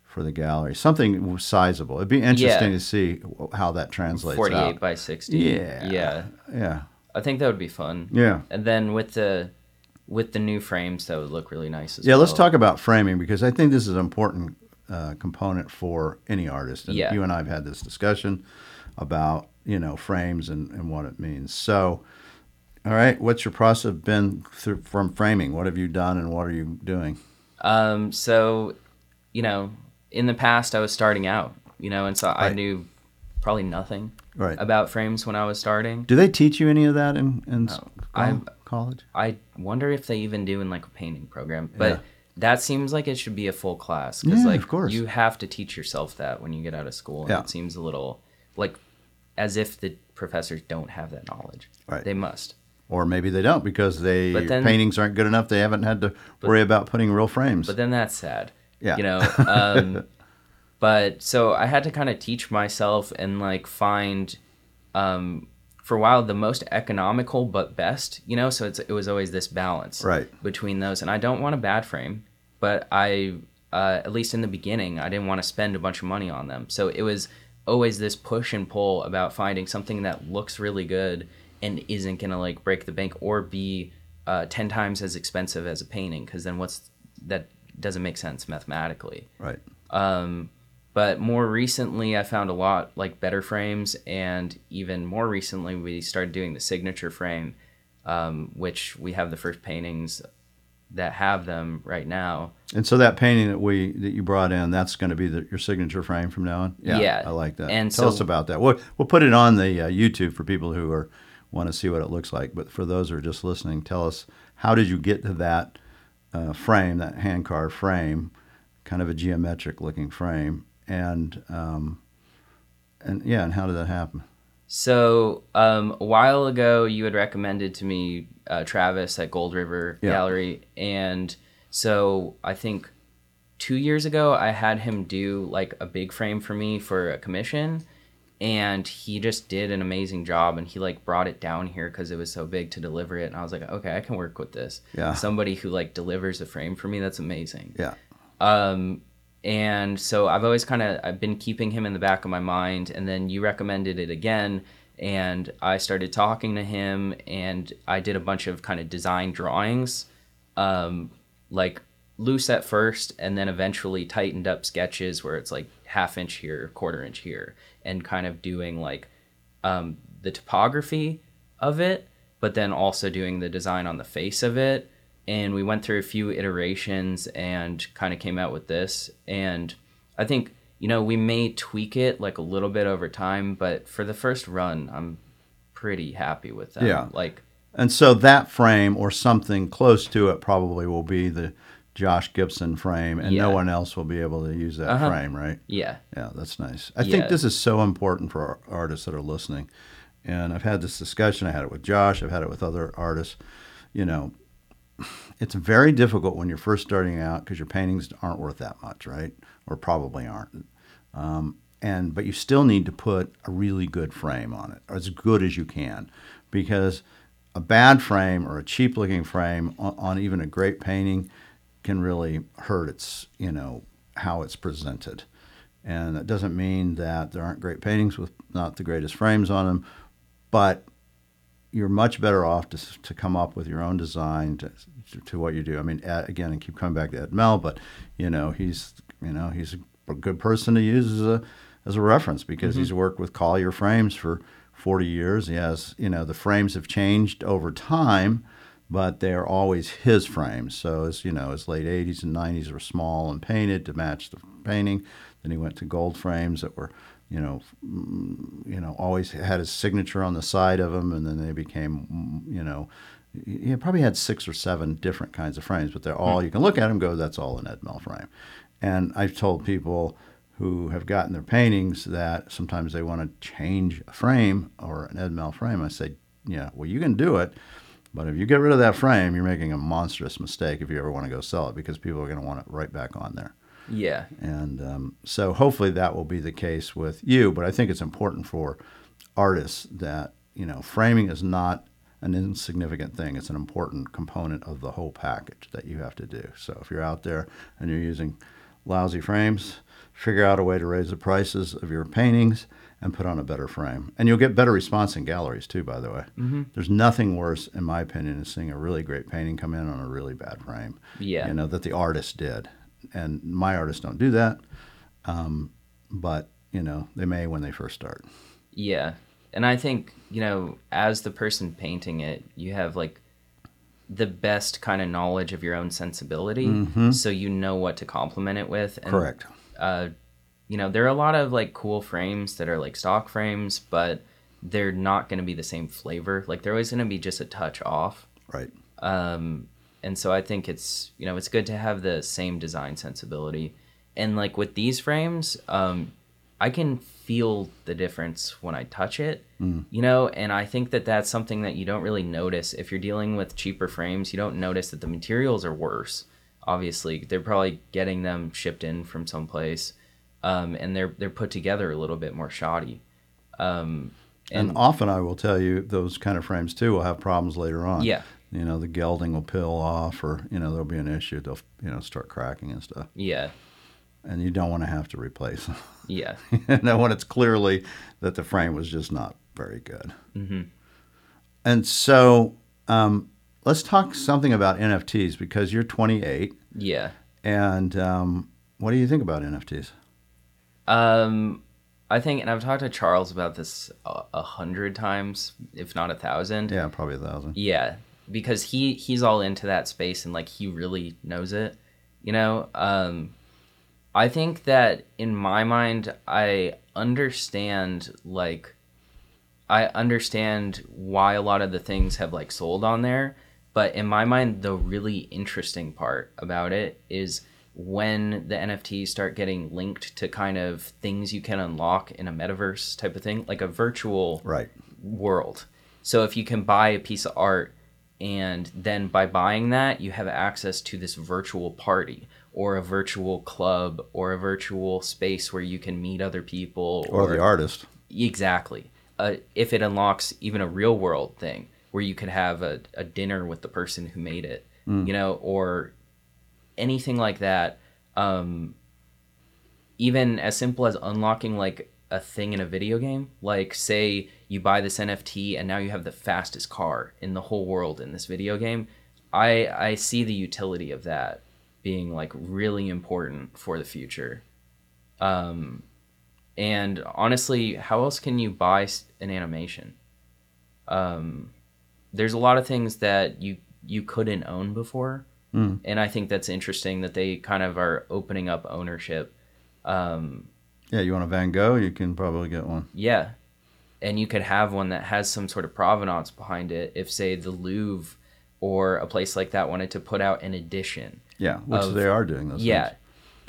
for the gallery, something sizable. It'd be interesting Yeah. to see how that translates. forty-eight out. by sixty. Yeah. yeah. Yeah, I think that would be fun. yeah, And then with the with the new frames, that would look really nice as yeah. well. Yeah, let's talk about framing because I think this is an important uh, component for any artist. And Yeah. you and I have had this discussion about you know frames and, and what it means. So, all right, what's your process been through, from framing? What have you done and what are you doing? Um, so, you know, in the past I was starting out, you know, and so I knew probably nothing Right. about frames when I was starting. Do they teach you any of that in in college? I wonder if they even do in like a painting program, but Yeah. that seems like it should be a full class because Yeah, like of course. you have to teach yourself that when you get out of school. And Yeah. It seems a little like as if the professors don't have that knowledge. Right. They must. Or maybe they don't because they But then- paintings aren't good enough. They haven't had to worry about putting real frames. But then that's sad. Yeah. You know, *laughs* um, but so I had to kind of teach myself and like find, um, for a while the most economical but best. You know, so it's it was always this balance Right. between those. And I don't want a bad frame, but I uh, at least in the beginning I didn't want to spend a bunch of money on them. So it was always this push and pull about finding something that looks really good and isn't gonna like break the bank or be uh, ten times as expensive as a painting. Because then what's that doesn't make sense mathematically. right. Um, but more recently, I found a lot like better frames, and even more recently, we started doing the signature frame, um, which we have the first paintings that have them right now. And so that painting that we that you brought in, that's going to be the, your signature frame from now on. Yeah. I like that. And tell so- us about that. We'll we'll put it on the uh, YouTube for people who are want to see what it looks like. But for those who are just listening, tell us how did you get to that uh, frame, that hand carved frame, kind of a geometric looking frame, and um, and yeah, and how did that happen? So um, a while ago, you had recommended to me uh, Travis at Gold River Yeah. Gallery, and so I think two years ago I had him do like a big frame for me for a commission, and he just did an amazing job, and he like brought it down here because it was so big to deliver it, and I was like, okay, I can work with this. Yeah. somebody who like delivers a frame for me, that's amazing. Yeah. Um, and so I've always kind of I've been keeping him in the back of my mind, and then you recommended it again, and I started talking to him, and I did a bunch of kind of design drawings, um, like loose at first, and then eventually tightened up sketches where it's like half inch here, quarter inch here, and kind of doing like um, the topography of it, but then also doing the design on the face of it. And we went through a few iterations and kind of came out with this. And I think, you know, we may tweak it like a little bit over time, but for the first run, I'm pretty happy with that Yeah. Like, And so that frame or something close to it probably will be the Josh Gibson frame, and no one else will be able to use that Uh-huh. frame, right? yeah. Yeah, that's nice. I Yeah. think this is so important for artists that are listening. And I've had this discussion. I had it with Josh. I've had it with other artists. You know, it's very difficult when you're first starting out because your paintings aren't worth that much, right? Or probably aren't. Um, and but you still need to put a really good frame on it, as good as you can, because a bad frame or a cheap looking frame on, on even a great painting can really hurt its you know how it's presented. And that doesn't mean that there aren't great paintings with not the greatest frames on them, but you're much better off to, to come up with your own design to, to, to what you do. I mean, Ed, again, and keep coming back to Ed Mell, but you know, he's you know he's a good person to use as a as a reference because mm-hmm. he's worked with Collier frames for 40 years. He has you know the frames have changed over time, but they are always his frames. So as you know, his late 80s and 90s were small and painted to match the painting. Then he went to gold frames that were you know, you know, always had his signature on the side of them, and then they became, you know, he probably had six or seven different kinds of frames, but they're all hmm. you can look at them and go, that's all an Ed Mell frame. And I've told people who have gotten their paintings that sometimes they want to change a frame or an Ed Mell frame. I say, yeah, well, you can do it, but if you get rid of that frame, you're making a monstrous mistake if you ever want to go sell it because people are going to want it right back on there. Yeah. And um, so hopefully that will be the case with you. But I think it's important for artists that, you know, framing is not an insignificant thing. It's an important component of the whole package that you have to do. So if you're out there and you're using lousy frames, figure out a way to raise the prices of your paintings and put on a better frame. And you'll get better response in galleries too, by the way. Mm-hmm. There's nothing worse, in my opinion, than seeing a really great painting come in on a really bad frame. Yeah. You know, that the artist did. And my artists don't do that. Um, but, you know, they may when they first start. Yeah. And I think, you know, as the person painting it, you have like the best kind of knowledge of your own sensibility. So you know what to complement it with. And, Correct. Uh, you know, there are a lot of like cool frames that are like stock frames, but they're not going to be the same flavor. Like they're always going to be just a touch off. Right. Um, and so I think it's you know it's good to have the same design sensibility, and like with these frames, um, I can feel the difference when I touch it, you know, and I think that that's something that you don't really notice if you're dealing with cheaper frames. You don't notice that the materials are worse. Obviously, they're probably getting them shipped in from someplace, um, and they're they're put together a little bit more shoddy. Um, And, often I will tell you those kind of frames too will have problems later on. Yeah. You know, the gilding will peel off or, you know, there'll be an issue. They'll, you know, start cracking and stuff. yeah, And you don't want to have to replace them. *laughs* yeah, you know, when it's clearly that the frame was just not very good. Mm-hmm. And so um, let's talk something about NFTs because you're 28. yeah. And um, what do you think about NFTs? Um, I think, and I've talked to Charles about this a, a hundred times, if not a thousand. Yeah, probably a thousand. Yeah, because he he's all into that space and like he really knows it. You know, um, I think that in my mind, I understand like I understand why a lot of the things have like sold on there, but in my mind, the really interesting part about it is when the NFTs start getting linked to kind of things you can unlock in a metaverse type of thing, like a virtual Right. world. So if you can buy a piece of art and then by buying that you have access to this virtual party or a virtual club or a virtual space where you can meet other people Or the artist. exactly uh, if it unlocks even a real world thing where you could have a, a dinner with the person who made it you know or anything like that um, even as simple as unlocking like a thing in a video game? Like say you buy this nft and now you have the fastest car in the whole world in this video game. I i see the utility of that being like really important for the future. Um and honestly how else can you buy an animation? Um there's a lot of things that you you couldn't own before. And i think that's interesting that they kind of are opening up ownership. Um Yeah, you want a Van Gogh? You can probably get one. yeah. And you could have one that has some sort of provenance behind it if, say, the Louvre or a place like that wanted to put out an edition. Yeah, which Of- they are doing those. yeah. things.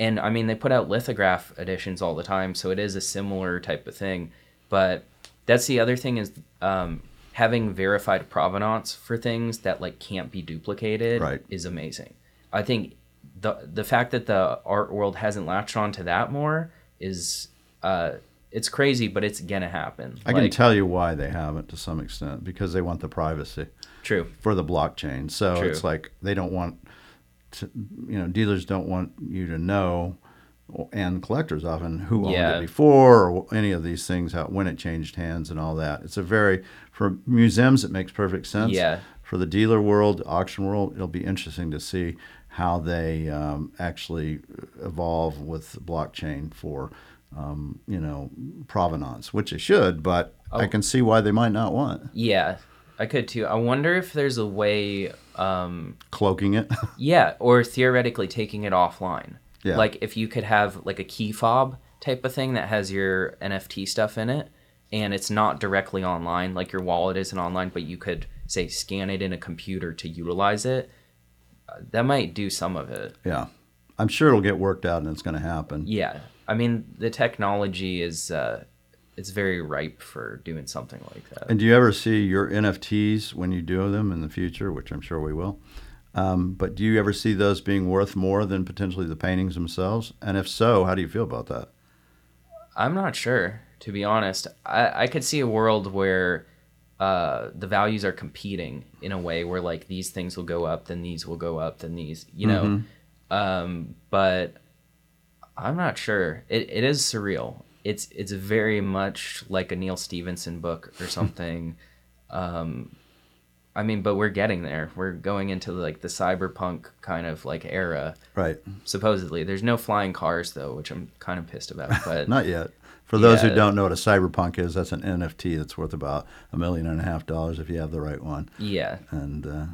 And I mean, they put out lithograph editions all the time, so it is a similar type of thing. But that's the other thing is um, having verified provenance for things that like can't be duplicated Right. is amazing. I think the the fact that the art world hasn't latched on to that more is uh, it's crazy, but it's gonna happen. I can tell you why they haven't to some extent because they want the privacy True. for the blockchain. So True. it's like they don't want to, you know, dealers don't want you to know, and collectors often who owned Yeah. it before or any of these things, how when it changed hands and all that. It's a very for museums it makes perfect sense. Yeah. For the dealer world, auction world, it'll be interesting to see how they um, actually evolve with blockchain for. Um, you know, provenance, which it should, but I Oh. can see why they might not want Yeah, I could too. I wonder if there's a way. Um, cloaking it. *laughs* Yeah, or theoretically taking it offline. Yeah. Like if you could have like a key fob type of thing that has your NFT stuff in it and it's not directly online, like your wallet isn't online, but you could say scan it in a computer to utilize it. That might do some of it. Yeah. I'm sure it'll get worked out and it's going to happen. Yeah. I mean, the technology is uh it's very ripe for doing something like that. And do you ever see your NFTs when you do them in the future, which I'm sure we will? Um, but do you ever see those being worth more than potentially the paintings themselves? And if so, how do you feel about that? I'm not sure, to be honest. I, I could see a world where uh, the values are competing in a way where like these things will go up, then these will go up, then these, you know. Um, but I'm not sure. It, it is surreal. It's it's very much like a Neal Stephenson book or *laughs* something. um, I mean, but we're getting there. We're going into like the cyberpunk kind of like era. Right. Supposedly, there's no flying cars though, which I'm kind of pissed about. But *laughs* Not yet. For those who don't know what a cyberpunk is, that's an NFT that's worth about a million and a half dollars if you have the right one. yeah, And uh,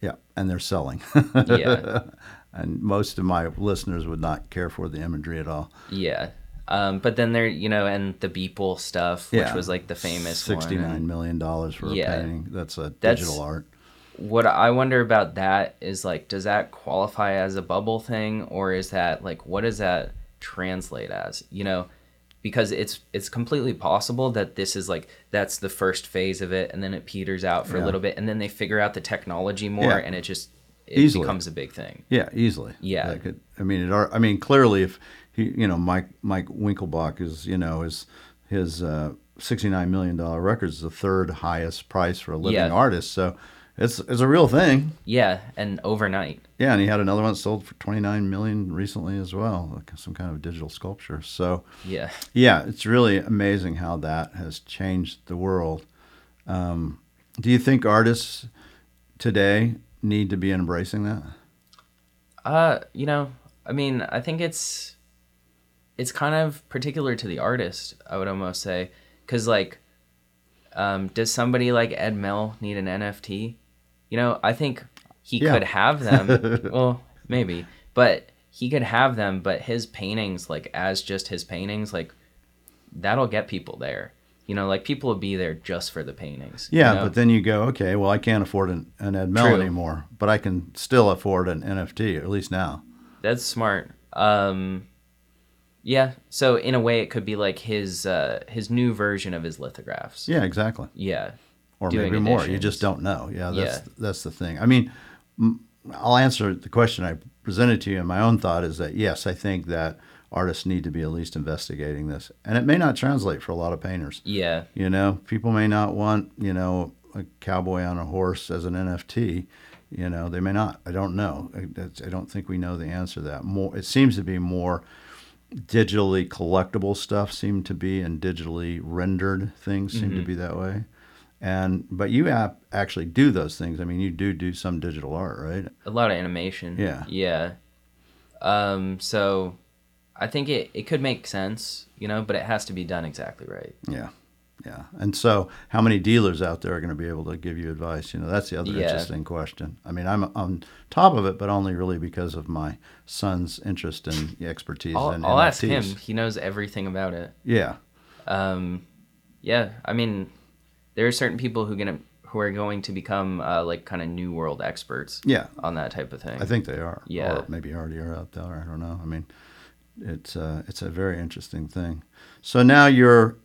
yeah, and they're selling. yeah. *laughs* and most of my listeners would not care for the imagery at all. Yeah. Um, but then there, you know, and the Beeple stuff, which Yeah. was like the famous. Sixty-nine million dollars for Yeah. a painting. That's a That's- digital art. What I wonder about that is like, does that qualify as a bubble thing, or is that like, what does that translate as? You know, because it's it's completely possible that this is like that's the first phase of it, and then it peters out for a little bit, and then they figure out the technology more, Yeah. and it just it Easily. becomes a big thing. Yeah, easily. Yeah. That could, I mean, it. Are, I mean, clearly, if he, you know, Mike Mike Winkelmann is, you know, his his uh, sixty-nine million dollar record is the third highest price for a living Yeah. artist. So it's it's a real thing. Yeah, and overnight. Yeah, and he had another one sold for twenty-nine million recently as well, like some kind of digital sculpture. So Yeah. yeah, it's really amazing how that has changed the world. Um, do you think artists today need to be embracing that? Uh, you know, I mean, I think it's it's kind of particular to the artist. I would almost say, because like, um, does somebody like Ed Mell need an NFT? You know, I think he Yeah. could have them. *laughs* well, maybe, but he could have them. But his paintings, like as just his paintings, like that'll get people there. You know, like people will be there just for the paintings. you Yeah, know? but then you go, okay, well, I can't afford an, an Ed Mell True. anymore, but I can still afford an NFT, at least now. That's smart. Um, yeah. So in a way, it could be like his uh, his new version of his lithographs. Yeah, exactly. Yeah. Or doing maybe more. You just don't know. Yeah, that's Yeah. that's the thing. I mean, I'll answer the question I presented to you. And my own thought is that yes, I think that artists need to be at least investigating this, and it may not translate for a lot of painters. Yeah. You know, people may not want you know a cowboy on a horse as an NFT. You know, they may not. I don't know. I, I don't think we know the answer to that. More, it seems to be more digitally collectible stuff seem to be, and digitally rendered things seem Mm-hmm. to be that way. And but you ap- actually do those things. I mean, you do do some digital art, right? A lot of animation. Yeah. Yeah. Um, so I think it, it could make sense, you know, but it has to be done exactly right. Yeah, yeah. And so, how many dealers out there are going to be able to give you advice? You know, that's the other Yeah. interesting question. I mean, I'm on top of it, but only really because of my son's interest and expertise I'll, in I'll ask him. He knows everything about it. Yeah, Um, yeah. I mean, there are certain people who gonna who are going to become uh, like kind of new world experts yeah. on that type of thing. I think they are. Yeah. Or maybe already are out there. I don't know. I mean, it's uh, it's a very interesting thing. So now you're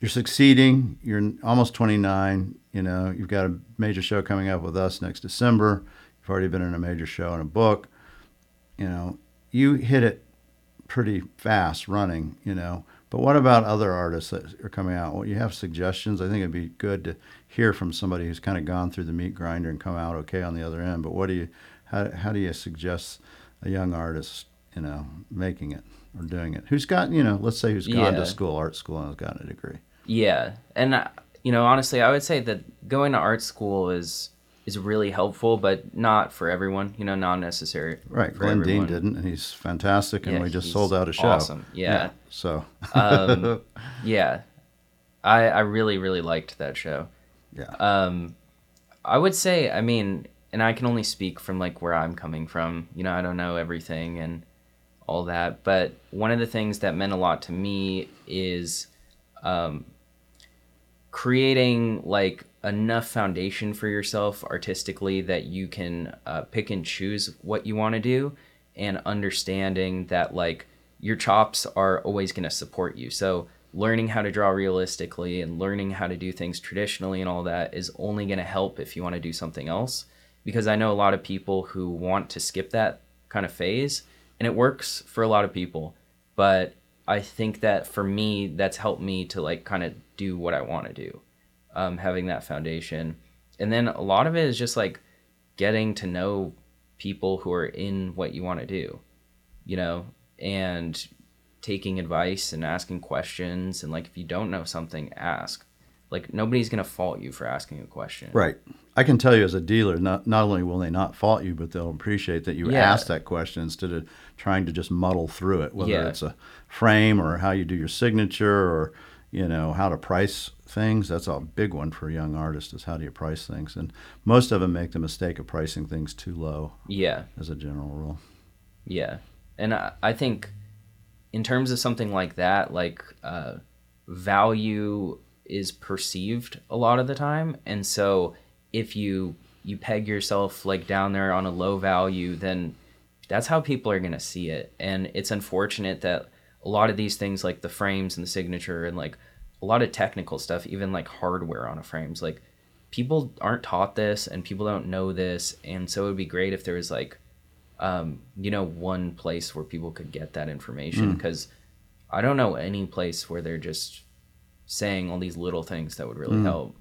you're succeeding. You're almost 29. You know, you've got a major show coming up with us next December. You've already been in a major show and a book. You know, you hit it pretty fast running. You know, but what about other artists that are coming out? Well, you have suggestions. I think it'd be good to hear from somebody who's kind of gone through the meat grinder and come out okay on the other end. But what do you, how, how do you suggest a young artist, you know, making it or doing it? Who's got, you know, let's say who's gone Yeah. to school, art school, and has gotten a degree. Yeah, and uh, you know, honestly, I would say that going to art school is is really helpful, but not for everyone. You know, not necessary. Right. Glenn Dean didn't, and he's fantastic, and Yeah, we just sold out a show. awesome. Yeah. So, Um, *laughs* yeah, I I really really liked that show. yeah. Um, I would say, I mean, and I can only speak from like where I'm coming from. You know, I don't know everything and all that, but one of the things that meant a lot to me is um, creating like enough foundation for yourself artistically that you can uh, pick and choose what you want to do and understanding that like your chops are always going to support you. So learning how to draw realistically and learning how to do things traditionally and all that is only going to help if you want to do something else. Because i know a lot of people who want to skip that kind of phase and it works for a lot of people. But i think that for me that's helped me to like kind of do what i want to do um, having that foundation. And then a lot of it is just like getting to know people who are in what you want to do, you know, and taking advice and asking questions. And like, if you don't know something, ask. Like, nobody's going to fault you for asking a question. Right. I can tell you as a dealer, not not only will they not fault you, but they'll appreciate that you Yeah. asked that question instead of trying to just muddle through it, whether Yeah. it's a frame or how you do your signature or you know how to price things. That's a big one for a young artist is how do you price things, and most of them make the mistake of pricing things too low Yeah. as a general rule. Yeah. And I, I think in terms of something like that, like uh, value is perceived a lot of the time. And so if you you peg yourself like down there on a low value, then that's how people are going to see it. And it's unfortunate that a lot of these things like the frames and the signature and like a lot of technical stuff, even like hardware on a frames, like people aren't taught this and people don't know this. And so it would be great if there was like um, you know, one place where people could get that Hmm. information because I don't know any place where they're just saying all these little things that would really Hmm. help.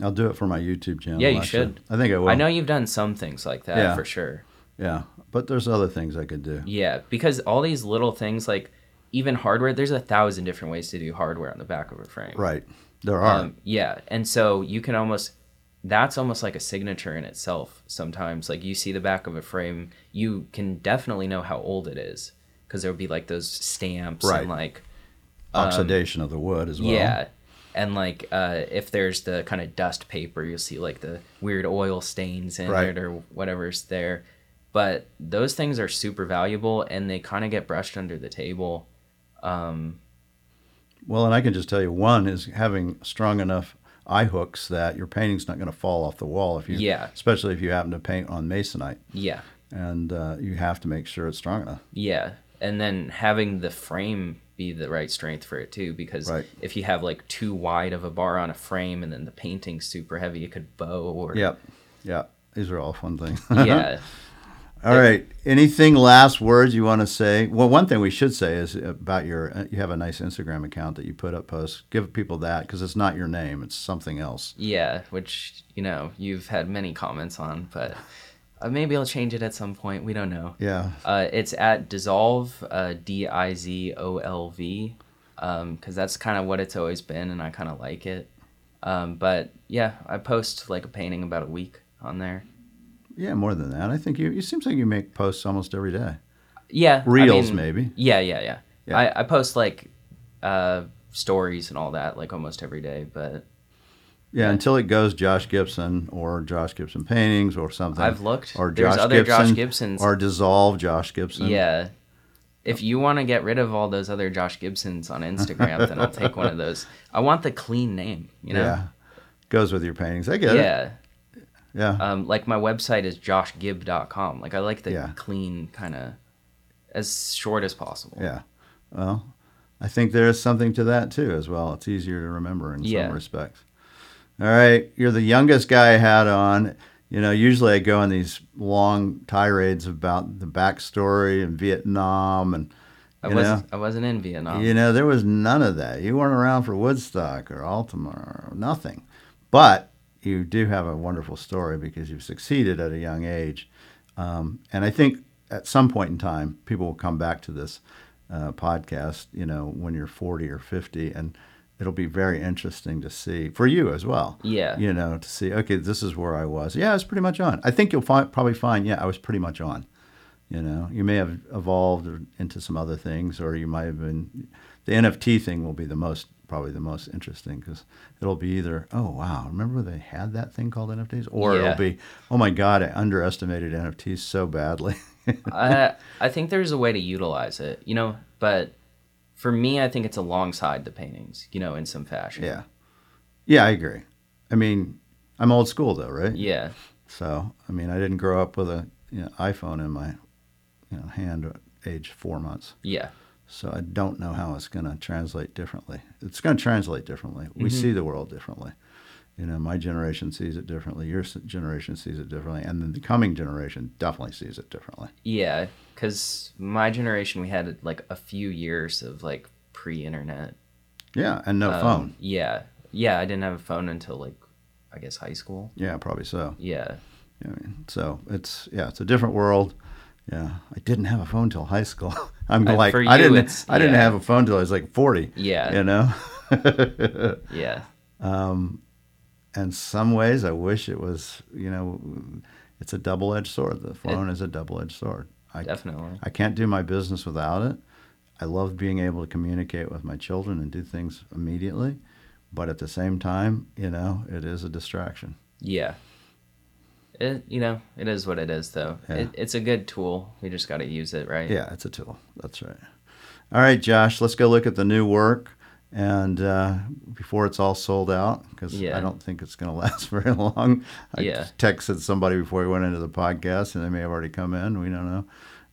I'll do it for my YouTube channel. Yeah, you actually. should. I think I will. I know you've done some things like that Yeah. for sure. Yeah, but there's other things I could do. Yeah, because all these little things like even hardware, there's a thousand different ways to do hardware on the back of a frame. Right. There are. Um, yeah, and so you can almost that's almost like a signature in itself. Sometimes, like you see the back of a frame, you can definitely know how old it is because there would be like those stamps Right. and like Oxidation of the wood as well. Um, yeah. And like uh, if there's the kind of dust paper, you'll see like the weird oil stains in Right. it or whatever's there. But those things are super valuable and they kind of get brushed under the table. Well, and I can just tell you, one is having strong enough eye hooks that your painting's not going to fall off the wall if you, Yeah. especially if you happen to paint on masonite, Yeah. and uh, you have to make sure it's strong enough. Yeah. And then having the frame be the right strength for it too, because Right. if you have like too wide of a bar on a frame and then the painting's super heavy, it could bow or Yep, yep. These are all fun things. yeah. *laughs* *laughs* All right. Anything last words you want to say? Well, one thing we should say is about your. uh, You have a nice Instagram account that you put up posts. Give people that because it's not your name; it's something else. Yeah, which you know you've had many comments on, but uh, maybe I'll change it at some point. We don't know. Yeah. Uh, it's at dissolve, uh, D I Z O L V, because that's kind of what it's always been, and I kind of like it. Um, but yeah, I post like a painting about a week on there. Yeah, more than that. I think you. It seems like you make posts almost every day. Yeah, I Reels, mean- maybe. Yeah, yeah, yeah. Yeah. I, I post like uh, stories and all that like almost every day, but Yeah, until it goes Josh Gibson or Josh Gibson paintings or something. I've looked. Or There's Josh other Josh Gibson Gibsons. or dissolve Josh Gibson. Yeah. If you want to get rid of all those other Josh Gibsons on Instagram, then I'll take one of *laughs* those. I want the clean name, you know? Yeah. Goes with your paintings. I get it. Yeah. Yeah. Um, like my website is joshgib.com. Like I like the Yeah. clean kind of as short as possible. Yeah. Well, I think there is something to that too, as well. It's easier to remember in Yeah. some respects. All right. You're the youngest guy I had on. You know, usually I go on these long tirades about the backstory and Vietnam and, I was know, I wasn't in Vietnam. you know, there was none of that. You weren't around for Woodstock or Altamont or nothing. But you do have a wonderful story because you've succeeded at a young age. Um, and I think at some point in time, people will come back to this uh, podcast, you know, when you're 40 or 50, and it'll be very interesting to see for you as well. Yeah. You know, to see, okay, this is where I was. Yeah, I was pretty much on. I think you'll find, probably find, yeah, I was pretty much on. You know, you may have evolved into some other things, or you might have been. The NFT thing will be the most, probably the most interesting because it'll be either, oh wow, remember they had that thing called NFTs, or Yeah. it'll be, oh my god, I underestimated NFTs so badly. *laughs* I I think there's a way to utilize it, you know, but for me I think it's alongside the paintings, you know, in some fashion. yeah, yeah, I agree. I mean, I'm old school though, right? Yeah. So I mean, I didn't grow up with a you know, iPhone in my you know, hand at age four months. Yeah. So I don't know how it's going to translate differently. It's going to translate differently. We Mm-hmm. see the world differently. You know, my generation sees it differently. Your generation sees it differently, and then the coming generation definitely sees it differently. Yeah, cuz my generation we had like a few years of like pre-internet. Yeah, and no Um, phone. Yeah. Yeah, I didn't have a phone until like I guess high school. Yeah, probably so. Yeah. I mean, so it's yeah, it's a different world. Yeah, I didn't have a phone till high school. *laughs* I'm Uh, like for I didn't I didn't yeah. have a phone till I was like 40. Yeah. You know. *laughs* Yeah. And some ways, I wish it was. You know, it's a double-edged sword. The phone is a double-edged sword. I, Definitely. I can't do my business without it. I love being able to communicate with my children and do things immediately, but at the same time, you know, it is a distraction. Yeah. It you know, it is what it is though. Yeah. It, it's a good tool. We just got to use it, right? Yeah, it's a tool. That's right. All right, Josh, let's go look at the new work. And uh, before it's all sold out, because Yeah. I don't think it's going *laughs* to last very long. I Yeah. texted somebody before we went into the podcast, and they may have already come in. We don't know.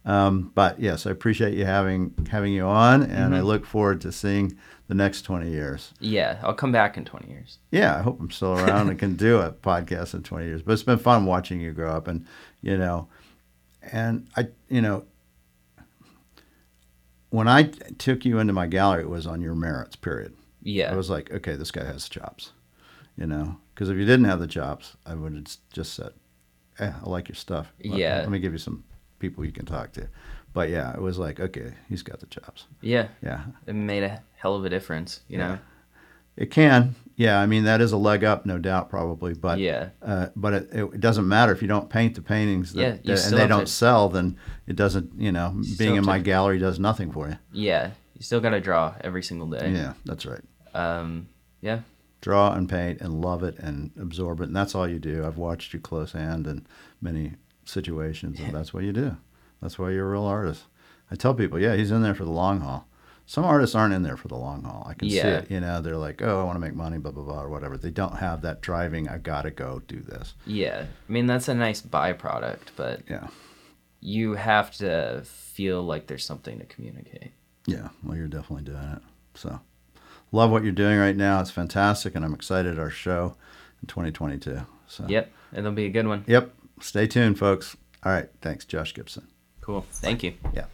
Um, but yes, I appreciate you having having you on, and Mm-hmm. I look forward to seeing the next twenty years. Yeah, I'll come back in 20 years. Yeah, I hope I'm still around and can do a podcast in 20 years. But it's been fun watching you grow up, and you know, and I, you know, when I t- took you into my gallery, it was on your merits. Period. Yeah. I was like, okay, this guy has chops, you know, because if you didn't have the chops, I would have just said, eh, I like your stuff. Let- Yeah. Let me give you some people you can talk to. But yeah, it was like, okay, he's got the chops. yeah. Yeah. It made a hell of a difference, you know. It can, Yeah, I mean that is a leg up, no doubt, probably. But Yeah. uh, but it, it doesn't matter if you don't paint the paintings that, Yeah, you that- and they don't to- sell. Then it doesn't. You know, being in my to- gallery does nothing for you. Yeah, you still got to draw every single day. Yeah, that's right. Um, yeah. Draw and paint and love it and absorb it, and that's all you do. I've watched you close hand in many situations, and *laughs* that's what you do. That's why you're a real artist. I tell people, yeah, he's in there for the long haul. Some artists aren't in there for the long haul. I can see it. You know, they're like, oh, I want to make money, blah blah blah, or whatever. They don't have that driving. I gotta go do this. Yeah. I mean, that's a nice byproduct, but Yeah, you have to feel like there's something to communicate. yeah. Well, you're definitely doing it. So, love what you're doing right now. It's fantastic, and I'm excited our show in 2022. So, Yep. It'll be a good one. yep. Stay tuned, folks. All right. Thanks, Josh Gibson. Cool. Thank you. Yeah.